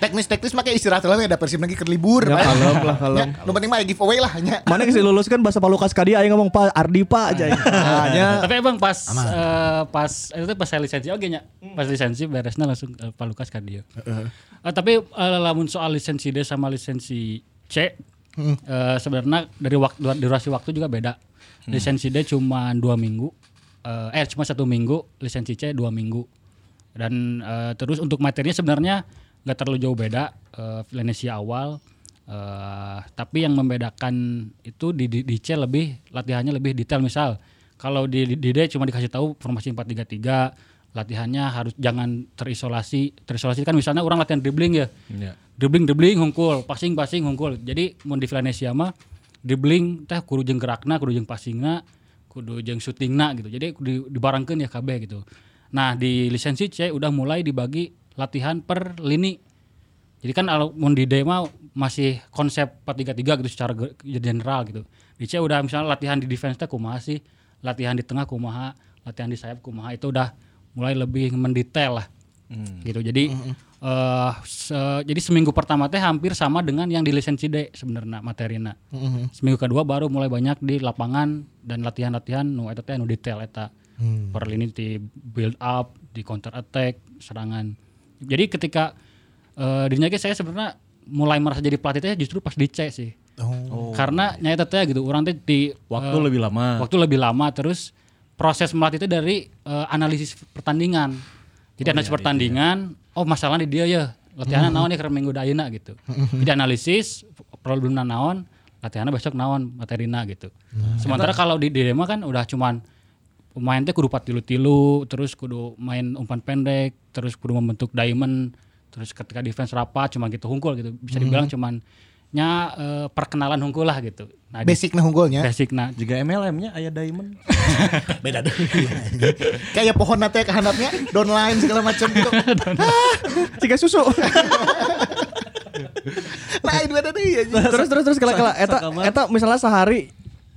Teknis-teknis make istirahat lah we da persib lagi keur libur.
Ya, kalem lah, kalem.
Nya, Nu penting mah giveaway lah nya.
Mana geus lulus kan bahasa Palukas kadi aing ngomong Pak Ardi Pak aja. Hanya
Tapi emang pas eh, pas itu tuh pas saya lisensi oke nya. Pas lisensi beresnya langsung uh, Pak Lukas kan dia. Eh, tapi eh, lamun soal lisensi D sama lisensi C eh, sebenarnya dari waktu durasi waktu juga beda. Lisensi D cuma dua minggu, eh, eh cuma satu minggu, lisensi C dua minggu. Dan eh, terus untuk materinya sebenarnya nggak terlalu jauh beda. Eh, Venesia awal, eh, tapi yang membedakan itu di, di, di C lebih latihannya lebih detail misal kalau di, di, di D cuma dikasih tahu formasi 433 latihannya harus jangan terisolasi terisolasi kan misalnya orang latihan dribbling ya
Iya.
Dribbling dribbling hungkul. Passing passing hungkul. Jadi mau di Valencia mah dribbling teh kudu jeung gerakna kudu jeung passingna kudu jeung shootingna gitu. Jadi di, dibarengkeun ya kabeh gitu. Nah di lisensi C udah mulai dibagi latihan per lini. Jadi kan kalau mau di D mah masih konsep 433 gitu secara ge- general gitu. Di C udah misalnya latihan di defense teh kumaha sih, latihan di tengah kumaha, latihan di sayap kumaha? Itu udah mulai lebih mendetail lah. Gitu. Jadi eh se- jadi seminggu pertama teh hampir sama dengan yang di lisensi D sebenarnya materina. Seminggu kedua baru mulai banyak di lapangan dan latihan-latihan nu eta teh nu detail eta. Per lini di build up, di counter attack, serangan. Jadi ketika eh di Nyage saya sebenarnya mulai merasa jadi pelatih teh justru pas di C sih. Karena nyata teh gitu, orang teh di
Waktu
eh,
lebih lama.
waktu lebih lama terus proses melatih itu dari eh, analisis pertandingan. Jadi analisis pertandingan, oh masalahnya di dia ya, latihannya naon ya karena minggu dayeuna gitu. Jadi analisis problemnya naon, latihannya besok naon materina gitu. Sementara kalau di di Dema kan udah cuman pemain teh kudu tilu-tilu, terus kudu main umpan pendek, terus kudu membentuk diamond, terus ketika defense rapat cuma gitu hungkul gitu. Bisa dibilang cuman nya eh, perkenalan hungkul lah gitu. Nah,
Basic nah unggulnya.
basic nah
Jika MLM-nya aya diamond.
Beda deh. Kayak pohon nate kehandapnya downline segala macam gitu.
Jika susu.
Lain beda deh ya.
terus terus terus kala kala eta eta misalnya sehari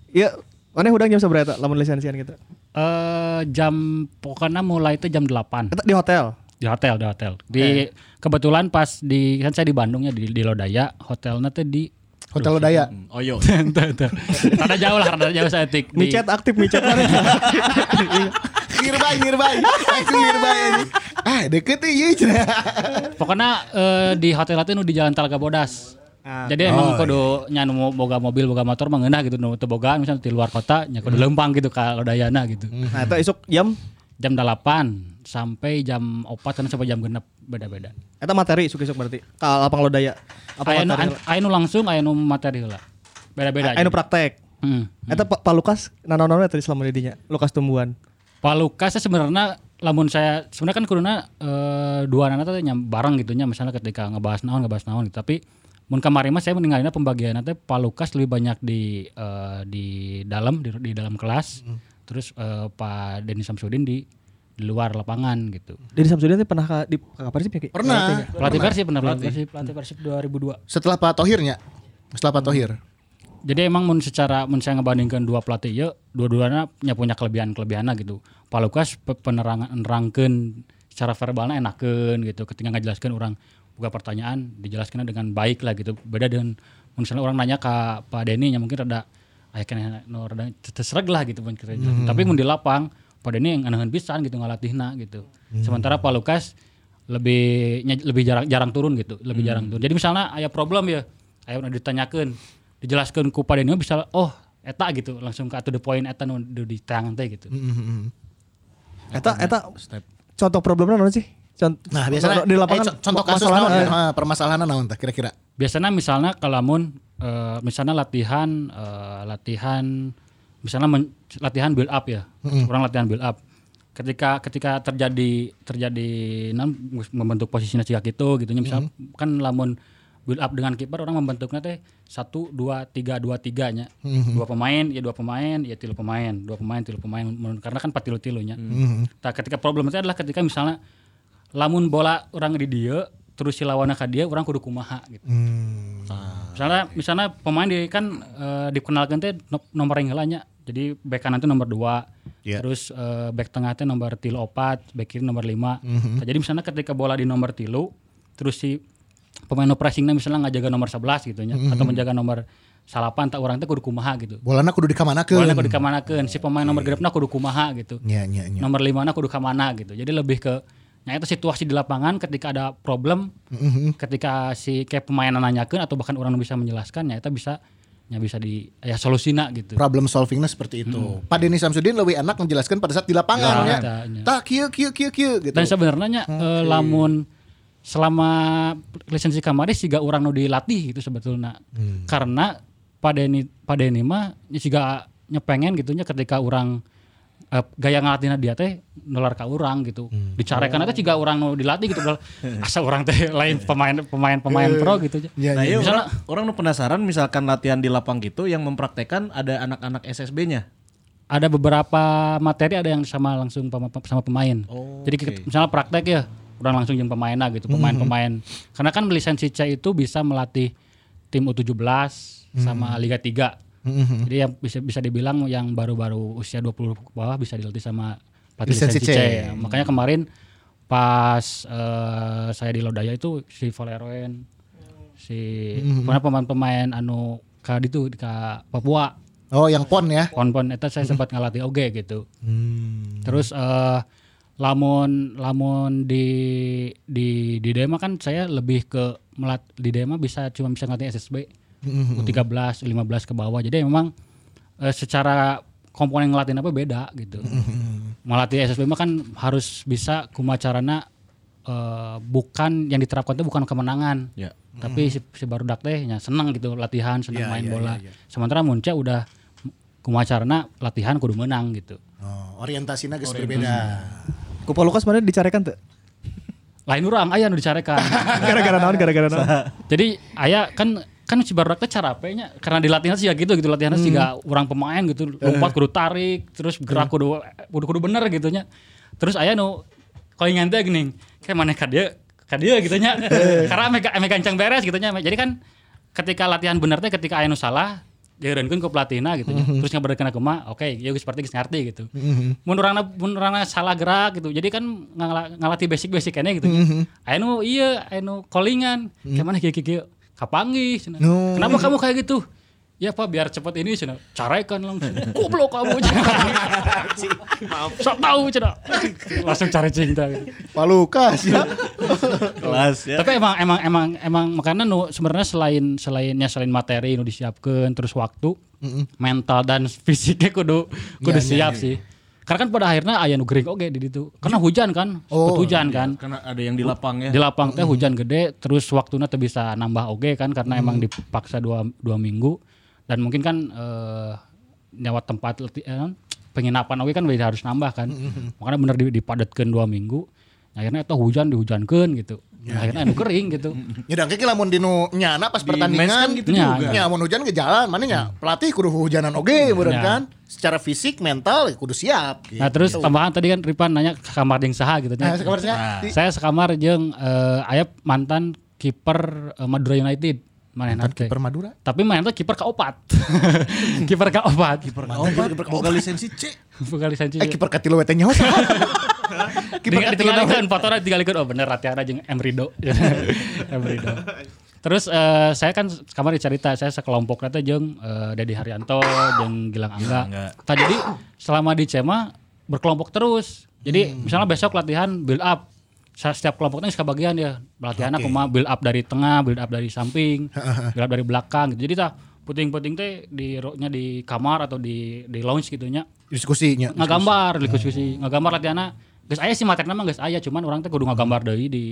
ya mana udang jam seberapa eta lamun lisensian gitu.
eh jam pokoknya mulai itu jam 8
Eta di hotel.
Di hotel di hotel. Di kebetulan pas di kan saya di Bandung ya di, di Lodaya, hotelnya tuh di
Hotel Lodaya.
Oh
tuh. Rada jauh lah, rada jauh saya tik.
Micet aktif micet mana?
Nearby, nearby. Langsung aja. Ah, deket tuh iya. cenah.
Pokoknya eh, di hotel itu nu di Jalan Talaga Bodas. Jadi emang kudu nya nu mau boga mobil, boga motor mah ngeunah gitu nu teu bogaan misalnya di luar kota nya kudu lempang gitu ka Lodayana gitu.
Nah, eta isuk jam
Jam 8 sampai jam 4 kan sampai jam genep beda-beda.
eta materi isuk-isuk berarti. Ka lapang lodaya. Apa
Aya nu
materi?
langsung, aya nu materi heula. Beda-beda.
Anu praktek.
Hmm.
Eta Pak Pak Lukas nanaon tadi selama didinya. Lukas Tumbuhan.
Pak Lukas sebenarnya lamun saya sebenarnya kan kuduna eh, dua anak teh nya bareng gitu nya misalnya ketika ngebahas naon ngebahas naon gitu tapi mun kamari mah saya meninggalnya pembagian teh Pak Lukas lebih banyak di eh, di dalam di, di dalam kelas terus eh, Pak Denny Samsudin di di luar lapangan gitu.
Jadi Samsudin teh pernah di ka Persib ya? Ki?
Pernah.
Pelatih Persib benar pelatih Persib.
Pelatih Persib 2002.
Setelah Pak Tohirnya. Setelah Pak Tohir.
Jadi emang mun secara mun saya ngebandingkan dua pelatih ya, dua-duanya punya punya kelebihan-kelebihannya gitu. Pak Lukas pe- penerangan nerangkeun secara verbalnya enakeun gitu. Ketika ngajelaskeun orang buka pertanyaan dijelaskan dengan baik lah gitu. Beda dengan misalnya orang nanya ke Pak Denny nya mungkin rada aya kena no rada tersereg lah gitu mun jelaskeun. Tapi mun di lapang Pak Denny yang enakeun pisan gitu ngalatihna gitu. Sementara Pak Lukas lebih lebih jarang jarang turun gitu, lebih jarang turun. Jadi misalnya aya problem ya, aya udah ditanyakeun, dijelaskeun ku Pak Denny bisa oh eta gitu langsung ke to the point eta nu di tangan teh gitu.
Eta eta contoh problemnya naon sih? Cont
Nah, biasanya
di lapangan
eh, co- contoh kasus
masalahna,
naon
eh.
ya? Ah, permasalahan naon tah kira-kira?
Biasanya misalnya kalau mun eh, misalnya latihan eh, latihan misalnya men- latihan build up ya. Orang latihan build up. Ketika ketika terjadi terjadi non membentuk posisinya cika gitu gitu misal kan lamun build up dengan kiper orang membentuknya teh satu dua tiga dua tiga nya dua pemain ya dua pemain ya tilu pemain. Dua pemain tilu pemain. Karena kan patilu tilunya nah ketika problem itu adalah ketika misalnya lamun bola orang di dia terus si lawannya ke dia orang kudu kumaha gitu. Misalnya misalnya pemain di kan eh, dikenalkan teh no- nomor yang heulanya jadi back kanan itu nomor dua.
Iya.
terus eh, back tengah teh nomor tilu opat back kiri nomor lima. Nah, jadi misalnya ketika bola di nomor tilu terus si pemain pressingnya misalnya nggak jaga nomor 11 gitu nya atau menjaga nomor salapan tak orang teh kudu kumaha gitu.
Bolana kudu dikamanakeun.
bola kudu kamanakeun si pemain nomor genepna kudu kumaha gitu.
Nya nya nya.
nomor lima kudu ke mana gitu. Jadi lebih ke Nah itu situasi di lapangan ketika ada problem, ketika si kayak pemain nanyakeun atau bahkan orang bisa menjelaskan, ya itu bisa ya bisa di ya solusina gitu.
Problem solvingnya seperti itu. Pak Denny Samsudin lebih enak menjelaskan pada saat di lapangan
Ya,
ya.
ya.
Tak kieu kieu kieu kieu gitu.
Dan sebenarnya eh, lamun selama lisensi kamari siga orang nu dilatih gitu sebetulnya. Karena Pak Denny Pak Denny mah siga nyepengen gitunya ketika orang eh, gaya ngalatina dia teh nular ka orang gitu. Dicarekan teh siga orang nu dilatih gitu. Asa orang teh lain pemain pemain pemain pro gitu.
Ya,
Nah,
ya.
iya
Misalnya-
orang, orang nu penasaran misalkan latihan di lapang gitu yang mempraktekkan ada anak-anak SSB-nya.
ada beberapa materi ada yang sama langsung sama pemain. Jadi kita- misalnya praktek ya, udah langsung jeung pemainnya gitu, pemain-pemain. Karena kan lisensi C itu bisa melatih tim U17 sama Liga 3. Jadi yang bisa bisa dibilang yang baru-baru usia 20 ke bawah bisa dilatih sama pelatih
Lisensi C.
C. Makanya kemarin pas eh, saya di Lodaya itu si Valeroen si pernah pemain-pemain anu ka itu ka Papua
Oh, yang pon ya.
pon-pon eta saya sempat ngelatih oge gitu. Terus eh lamun lamun di di di Dema kan saya lebih ke melat di Dema bisa cuma bisa ngelatih SSB U13, 15 ke bawah. Jadi memang eh, secara komponen ngelatih apa beda gitu. Melatih SSB mah kan harus bisa kumacarana eh, bukan yang diterapkan itu bukan kemenangan.
Ya.
Tapi si, si barudak teh nya senang gitu latihan, senang
Iya,
main
iya,
bola.
iya, iya.
Sementara Munca udah kumacarana latihan kudu menang gitu.
Oh, orientasinya geus berbeda.
Ku Pak Lukas mana dicarekan tuh?
Lain orang aya nu dicarekan.
Gara-gara naon gara-gara naon?
Jadi aya kan kan si barudak teh cara nya karena di latihan sih ya gitu gitu latihannya sih gak orang pemain gitu lompat kudu tarik terus gerak kudu kudu kudu bener gitu nya. Terus aya nu kolingan teh geuning kayak mana ka dia ka dia gitu nya. Karena ame ame gancang beres gitu nya. Jadi kan ketika latihan bener teh ketika aya nu salah dieureunkeun ke pelatihna gitu nya. Terus ngabeurkeun ke mah oke ya geus seperti geus ngarti gitu. Mun urangna mun urangna salah gerak gitu. Jadi kan ngala- ngalatih basic-basic kene gitu nya. Aya nu iya aya nu callingan. Kayak mana kieu kieu cenah.
No.
Kenapa kamu kayak gitu? Ya Pak biar cepet ini cenah. Carekan langsung. Goblok kamu cenah. Sok tahu cenah. Langsung cari cinta gitu.
Pak Lukas ya.
Kelas ya.
Tapi emang emang emang emang makanya nu sebenarnya selain selainnya selain materi nu disiapkan terus waktu, mental dan fisiknya kudu kudu
iya,
siap
iya.
sih. Karena kan pada akhirnya aya nu gering oge di ditu. Karena hujan kan,
Oh,
hujan kan.
Karena ada yang di lapang ya.
Di lapang teh hujan gede terus waktunya teh bisa nambah oge kan karena emang dipaksa dua, dua minggu dan mungkin kan eh, nyawa tempat eh, penginapan oge kan harus nambah kan. Makanya bener di- dipadatkeun dua minggu. Akhirnya itu hujan dihujankeun gitu. akhirnya anu kering gitu.
Ya dan kayak lamun dinu nyana pas
Di
pertandingan
kan gitu
Ya,
juga.
Ya, mun hujan ke jalan, mana nya pelatih kudu hujanan oge, bener
Ya.
kan? Secara fisik, mental ya kudu siap.
Nah terus tambahan tadi kan Ripan nanya ke kamar jeung saha gitu
Nah,
nya.
kabarnya
Saya sekamar jeung eh, aya mantan kiper eh, Madura United. Manehna teh.
Kiper Madura.
Tapi main tuh kiper keopat. kiper keopat. Kiper
Obat, boga lisensi C.
Bukan lisensi.
Eh kiper katilu we teh nyaho.
Kiper ditinggalikeun foto ditinggalikeun oh bener Ratiana jeung Emrido. Emrido. Terus eh, saya kan kamar cerita saya sekelompok teh jeung eh, Dedi Haryanto jeung Gilang Angga.
Angga.
Tah jadi selama di CEMA berkelompok terus. Jadi misalnya besok latihan build up. Setiap kelompoknya suka bagian ya. Latihannya kumaha build up dari tengah, build up dari samping, build up dari belakang gitu. Jadi tah puting-puting teh di nya di kamar atau di di lounge gitu nya
Diskusinya.
ngagambar diskusi ngagambar latihanna geus aya sih materi nama geus aya cuman orang teh kudu ngagambar deui di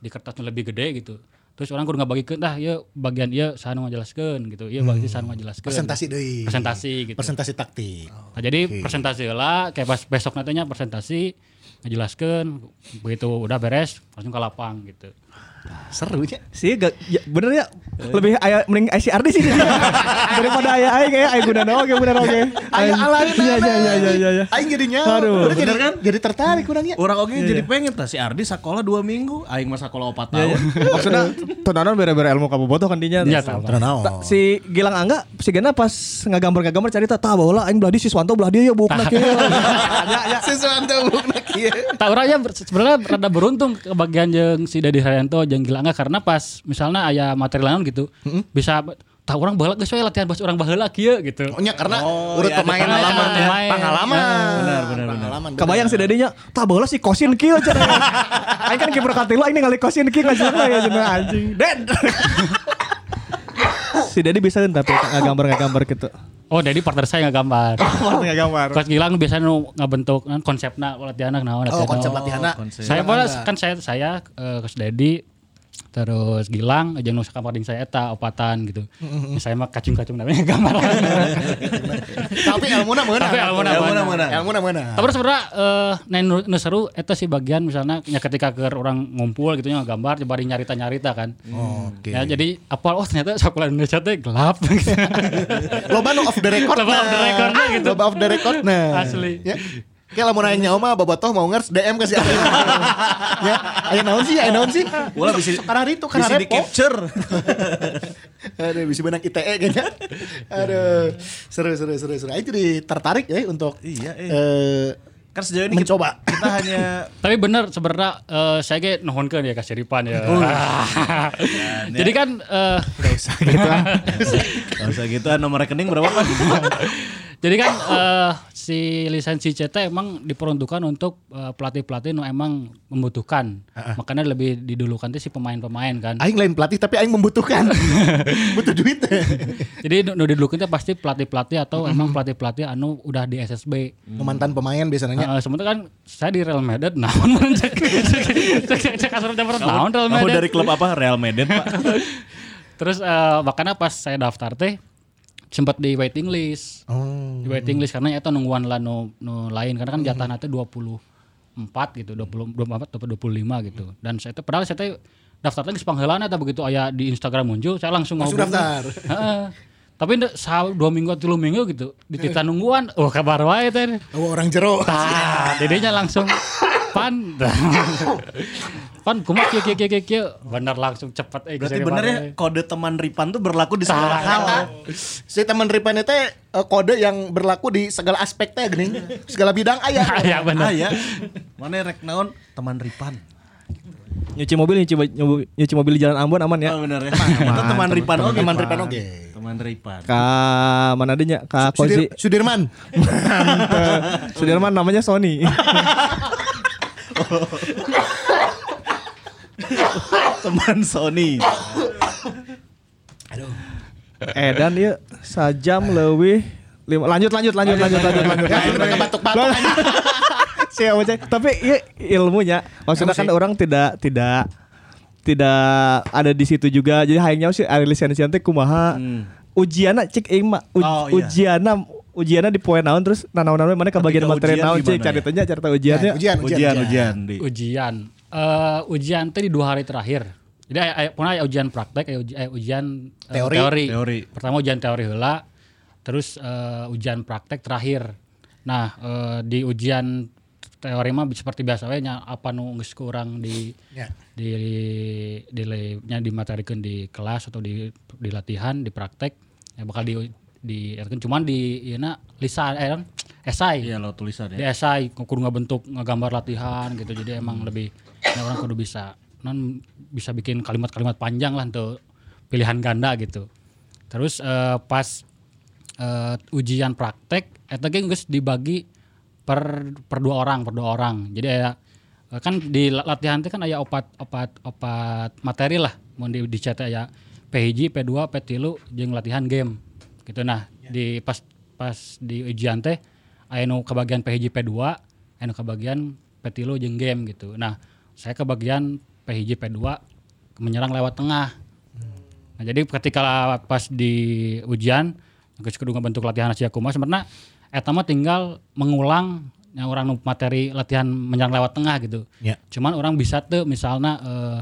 di kertasnya lebih gede gitu. Terus orang kudu ngabagikeun dah ieu bagian ieu saha nu ngajelaskeun gitu. Ieu bagian saha nu ngajelaskeun
Presentasi deui.
presentasi gitu.
Presentasi taktik.
nah, jadi presentasi heula kayak pas besok nantinya presentasi ngajelaskeun begitu udah beres langsung ke lapang gitu
Seru nya.
Sih gak, ya, bener ya lebih aya mending ICRD sih daripada aya aya kayak aya guna oke bener oke.
Aya alain
Iya iya iya iya iya. iya.
Aing jadinya.
Aduh.
Bener kan? Jadi tertarik kurangnya.
Orang oke jadi pengen tah si Ardi sekolah 2 minggu, aing mah sekolah 4 tahun.
Maksudnya tontonan bere-bere ilmu kabobotoh kan dinya.
Iya, tahu.
Si Gilang Angga si Gena pas ngagambar-ngagambar cerita tah baheula aing belah di Siswanto belah dia ya bukna kieu.
Sesuatu bukna kieu.
tak orangnya ber- sebenarnya rada beruntung kebagian jeung si Dedi Haryanto jeung Gilang Angga karena pas misalnya aya materi lain gitu bisa tak orang baheula geus we latihan pas orang baheula kieu gitu.
Oh nya karena
Oh,
urut
iya, ada
pemain
pengalaman
lama
ya.
pengalaman.
Benar, benar, benar.
Pengalaman.
Kebayang si Dedinya tah baheula si Kosin kieu cenah. Aing kan kiper katilu aing ningali Kosin kieu ngajelasna ya cenah anjing. Den. si Dedi bisa kan tapi ngagambar-ngagambar gitu.
Oh, jadi partner saya nggak gambar.
Ngagambar.
Coach Gilang biasanya nu ngabentuk kan konsepna latihan naon
Oh,
latihan
konsep
naon.
latihanna.
konsep.
Saya bola kan saya saya eh, Coach Dedi terus Gilang jeung nu sakamparding saya eta opatan gitu. Ya, saya mah kacung-kacung namanya gambar.
Tapi ilmuna meunang.
Tapi ilmuna
Ilmuna meunang.
Ilmuna meunang.
Tapi sebenarnya eh nu, nu seru eta sih bagian misalnya ya ketika ke orang ngumpul gitu nya gambar coba nyarita-nyarita kan.
Oke.
Ya jadi apa oh ternyata sekolah Indonesia teh gelap gitu.
Loba nu off the record.
Loba off the record gitu.
Loba off the record nah.
Asli.
Ya. Kayak lamun aing nyawa mah bobotoh mau ngers DM ke si Ari. ya, aya naon sih? Aya naon sih?
Ulah bisa
Karena itu karena
bisa di capture.
Aduh, bisa benang ITE kayaknya. Aduh, seru seru seru seru. Aing jadi tertarik ya untuk
Iya, eh.
eh,
Kan sejauh ini kita,
mencoba.
kita hanya
Tapi bener sebenarnya eh, saya kayak nuhunkeun ya kasih Ripan ya. Jadi kan eh
Gak usah gitu lah.
Gak usah gitu nomor rekening berapa Pak?
Jadi kan eh, si lisensi CT emang diperuntukkan untuk eh, pelatih-pelatih nu emang membutuhkan. Makanya lebih didulukan tuh si pemain-pemain kan.
Aing lain pelatih tapi aing membutuhkan. Butuh duit.
Jadi nu didulukan tuh pasti pelatih-pelatih atau emang pelatih-pelatih anu udah di SSB.
Mantan pemain biasanya.
Heeh, sementara kan saya di Real Madrid naon mun cek cek naon Real
Kamu
Madrid.
dari klub apa? Real Madrid Pak.
Terus eh, makanya pas saya daftar teh sempat di waiting list.
Oh.
Di waiting list karena itu nungguan lah nu, nu lain karena kan jatah nanti 24 gitu, 20 24 atau 25 gitu. Dan saya teh padahal saya teh daftar geus pangheulana atau begitu aya di Instagram muncul, saya langsung ngobong.
daftar.
Heeh. Tapi nda- sa dua minggu atau tiga minggu gitu di tita nungguan, oh kabar wae teh.
Oh, orang jero.
Tah, dedenya langsung pan. pan kumaha kieu kieu kieu kieu kieu. Bener langsung cepet eh
Berarti bener ya kode teman Ripan tuh berlaku di segala hal.
Si teman Ripan itu eh, kode yang berlaku di segala aspek teh geuning. Segala bidang aya.
Aya bener.
Ah ya. Mana rek naon teman Ripan.
Nyuci mobil nyuci, nyuci, mobil di jalan Ambon aman ya.
Oh bener ya. Itu teman Ripan oke.
Teman. Ripan oke.
Teman Ripan.
Ka mana adanya? Ka Kozi.
Sudir- Sudirman.
Sudirman namanya Sony.
Teman Sony.
eh dan ya sajam lebih lima lanjut lanjut lanjut lanjut lanjut lanjut.
Ya.
Siapa cek? Tapi ya ilmunya maksudnya kan orang tidak tidak tidak ada di situ juga. Jadi hayangnya sih ada lisensi teh kumaha. Ujiana cek mah uj,
Oh, iya.
ujiana ujiana di poin naon terus nanaon-nanaon mana kebagian
Ketika
materi
ujian
naon cek cari
ya?
tanya cerita ujiannya.
Ujian,
Ujian ujian di.
ujian Eh, ujian teh di dua hari terakhir jadi aya- aya- pernah aya ujian praktek aya uji- aya ujian eh,
Teori.
teori.
Teori.
pertama ujian teori heula terus eh, ujian praktek terakhir nah eh, di ujian teori mah seperti biasa we nya apa nu geus kurang di
Ya.
di di nya dimaterikeun di kelas atau di di latihan di praktek ya bakal di di cuman di ieu lisan eh non, esai.
Iya lo tulisan
di
ya.
esai kudu bentuk ngegambar latihan gitu. Jadi emang lebih ya orang kudu bisa non bisa bikin kalimat-kalimat panjang lah untuk pilihan ganda gitu. Terus eh, pas eh, ujian praktek eta ge geus dibagi per per dua orang per dua orang. Jadi ya kan di la- latihan teh kan aya opat opat opat materi lah. Mau di dicat aya P1, P2, P3 jeung latihan game gitu nah di pas pas di ujian teh aya nu kebagian P1, P2 aya nu kebagian P3 jeung game gitu nah saya kebagian P1, P2 menyerang lewat tengah Nah, jadi ketika pas di ujian geus kudu ngabentuk latihan sia kumaha sebenarnya eta mah tinggal mengulang yang orang materi latihan menyerang lewat tengah gitu.
Ya.
Cuman orang bisa tuh misalnya eh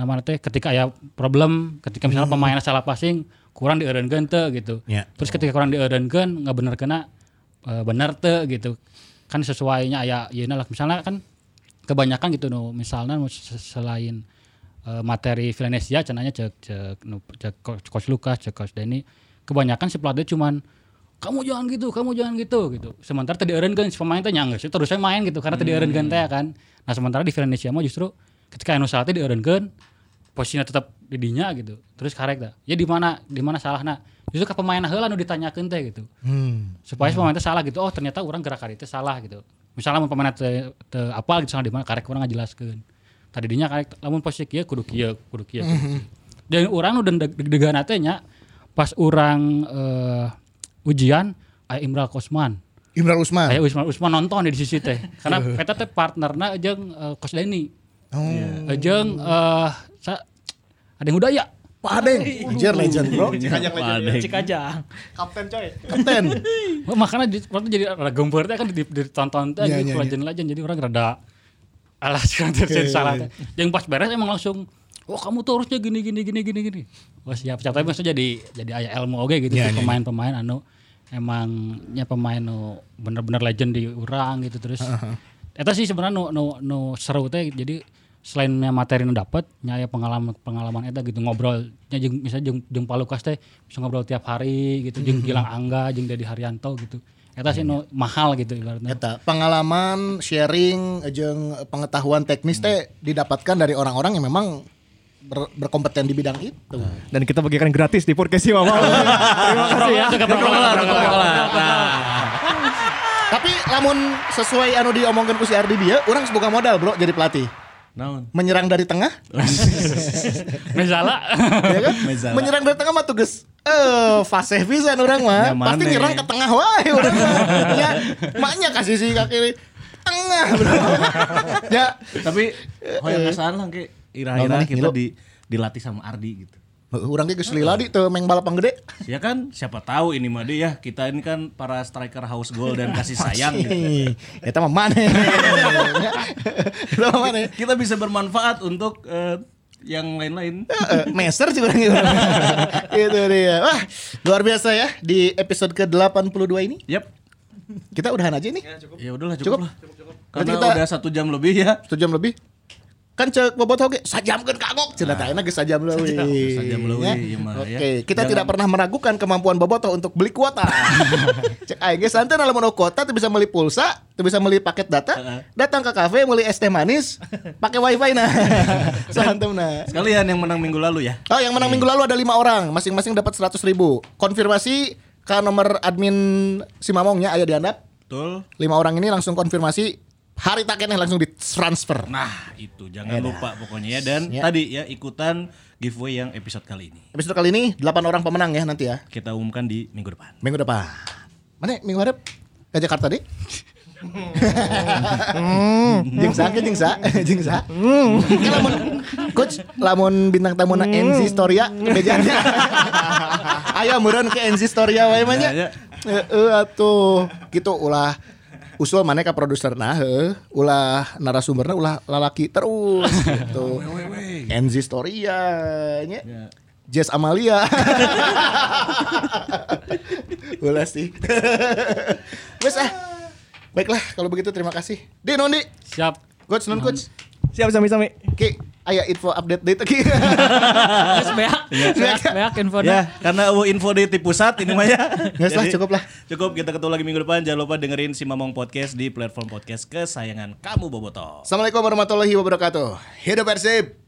namanya teh ketika ya problem ketika misalnya pemain salah passing kurang dieureunkeun teu gitu.
Ya.
Terus ketika kurang dieureunkeun ngabenerkeunna eh bener teu gitu. Kan sesuainya aya yeuna lah misalnya kan kebanyakan gitu no misalnya selain eh, materi Villanesia cenanya cek cek nu cek coach, Lukas cek coach Denny kebanyakan si pelatih cuman kamu jangan gitu kamu jangan gitu gitu sementara tadi eureunkeun si pemain teh nyanggeus terus saya main gitu karena tadi eureunkeun teh kan nah sementara di Villanesia mah justru ketika anu teh dieureunkeun posisinya tetap di dinya gitu. Terus karek dah. Ya di mana di mana salahna justru ke pemain heula nu ditanyakeun teh gitu.
Hmm.
supaya si pemain teh salah gitu. Oh ternyata orang gerak hari itu salah gitu. Misalnya mun pemain teh teu apal gitu salah di mana karek orang ngajelaskeun. Tadi dinya karek lamun posisi kieu kudu kieu kudu kieu. Dan orang udah deg-degan teh nya pas orang eh, ujian aya Imral Kosman.
Imran Usman.
aya Usman Usman nonton di sisi teh. Karena eta teh partnerna jeung eh, Coach Denny
Oh.
Jeung eh, sa ada yang udah ya
Pak Adeng, Anjir legend bro.
Padeng.
Cikajang.
Kapten coy.
Kapten.
Makanya di, waktu jadi gempur teh kan di- ditonton teh
Iya,
gitu
iya,
legend-legend jadi orang rada alas kan terjadi salah. Yang pas beres emang langsung Oh kamu tuh harusnya gini gini gini gini gini. Wah siap siap tapi maksudnya jadi jadi aya ilmu oke gitu
Iya, iya,
pemain-pemain anu emangnya pemain nu bener-bener legend di orang gitu terus. Eta sih sebenarnya nu, nu, nu seru teh jadi selainnya materi nu dapat nyaya pengalaman pengalaman eta gitu ngobrolnya jeung misalnya jeung jeung Palukas teh bisa ngobrol tiap hari gitu jeung Gilang Angga jeung Dedi Haryanto gitu. Eta sih nu mahal gitu ibaratnya.
Eta pengalaman sharing jeung pengetahuan teknis teh didapatkan dari orang-orang yang memang ber- berkompeten di bidang itu.
Dan kita bagikan gratis di podcast Mama. Terima kasih ya.
Tapi lamun sesuai anu diomongkan ku si Ardi dia, orang sebuka modal bro jadi pelatih.
Naon?
Menyerang dari tengah,
Misalnya
ya kan?
Mezala.
Menyerang dari tengah mah tugas eh fasih pisan orang mah.
Ya,
Pasti nyerang ke tengah wae urang mah. Ya, maknya kasih si kaki tengah bro. ya,
Tapi hoyong ngasaan lah ke ira-ira kita di dilatih sama Ardi gitu.
Urang ge geus lila di teu meng balapan gede.
Ya kan siapa tahu ini mah dia ya kita ini kan para striker house goal dan kasih sayang gitu.
Eta mah maneh. Eta mah maneh.
Kita bisa bermanfaat untuk eh, yang lain-lain.
Eh, Meser sih orang gitu. Itu dia. Wah, luar biasa ya di episode ke-82 ini.
Yap.
Kita udahan aja nih.
Ya udahlah
Cukup?
cukup, lah. Karena
Berarti kita-
udah satu jam lebih ya.
Satu jam lebih. Kan cek bobot oge sajamkeun kagok cenah tah geus sajam leuwih.
Sajam leuwih,
Ya.
ieu mah, ya.
Oke, kita
Jangan-
tidak pernah meragukan kemampuan Boboto untuk beli kuota. Cek aja geus santai lamun mau kuota tuh bisa beli pulsa, tuh bisa beli paket data, datang ke kafe beli es teh manis, pakai wifi nah. Santem nah.
Sekalian yang menang minggu lalu ya.
Oh, yang menang minggu lalu ada lima orang, masing-masing dapat 100 ribu. Konfirmasi ke nomor admin si Mamongnya ayo dihandap.
Betul.
Lima orang ini langsung konfirmasi hari tak keneh langsung ditransfer.
Nah, itu jangan lupa pokoknya ya dan
Ya.
tadi ya ikutan giveaway yang episode kali ini.
Episode kali ini 8 orang pemenang ya nanti ya.
Kita umumkan di minggu depan.
Minggu depan. Mana minggu harap ke Jakarta deh. Jeng sa, jeng sa, jeng sa. Oke, lamun coach, lamun bintang tamu na NC Storia bejanya. Ayo meureun ke NC Storia wae mah nya.
Ya, ya.
Heeh atuh. Gitu ulah usul mana ka produser nah ulah narasumberna ulah lalaki terus gitu. NC Storia nya.
Ya.
Jess Amalia. Ulah sih. Wes ah. Baiklah, kalau begitu terima kasih. Di Nondi,
Siap.
coach non coach.
Siap sami-sami.
Ki, aya info update date Ki.
Geus beak. Beak, beak infonya.
Ya, karena uh, info di ti pusat ini mah ya.
Nggak salah,
Jadi,
cukup lah.
Cukup kita ketemu lagi minggu depan. Jangan lupa dengerin si Mamong Podcast di platform podcast kesayangan kamu Boboto.
Assalamualaikum warahmatullahi wabarakatuh. Hidup Persib.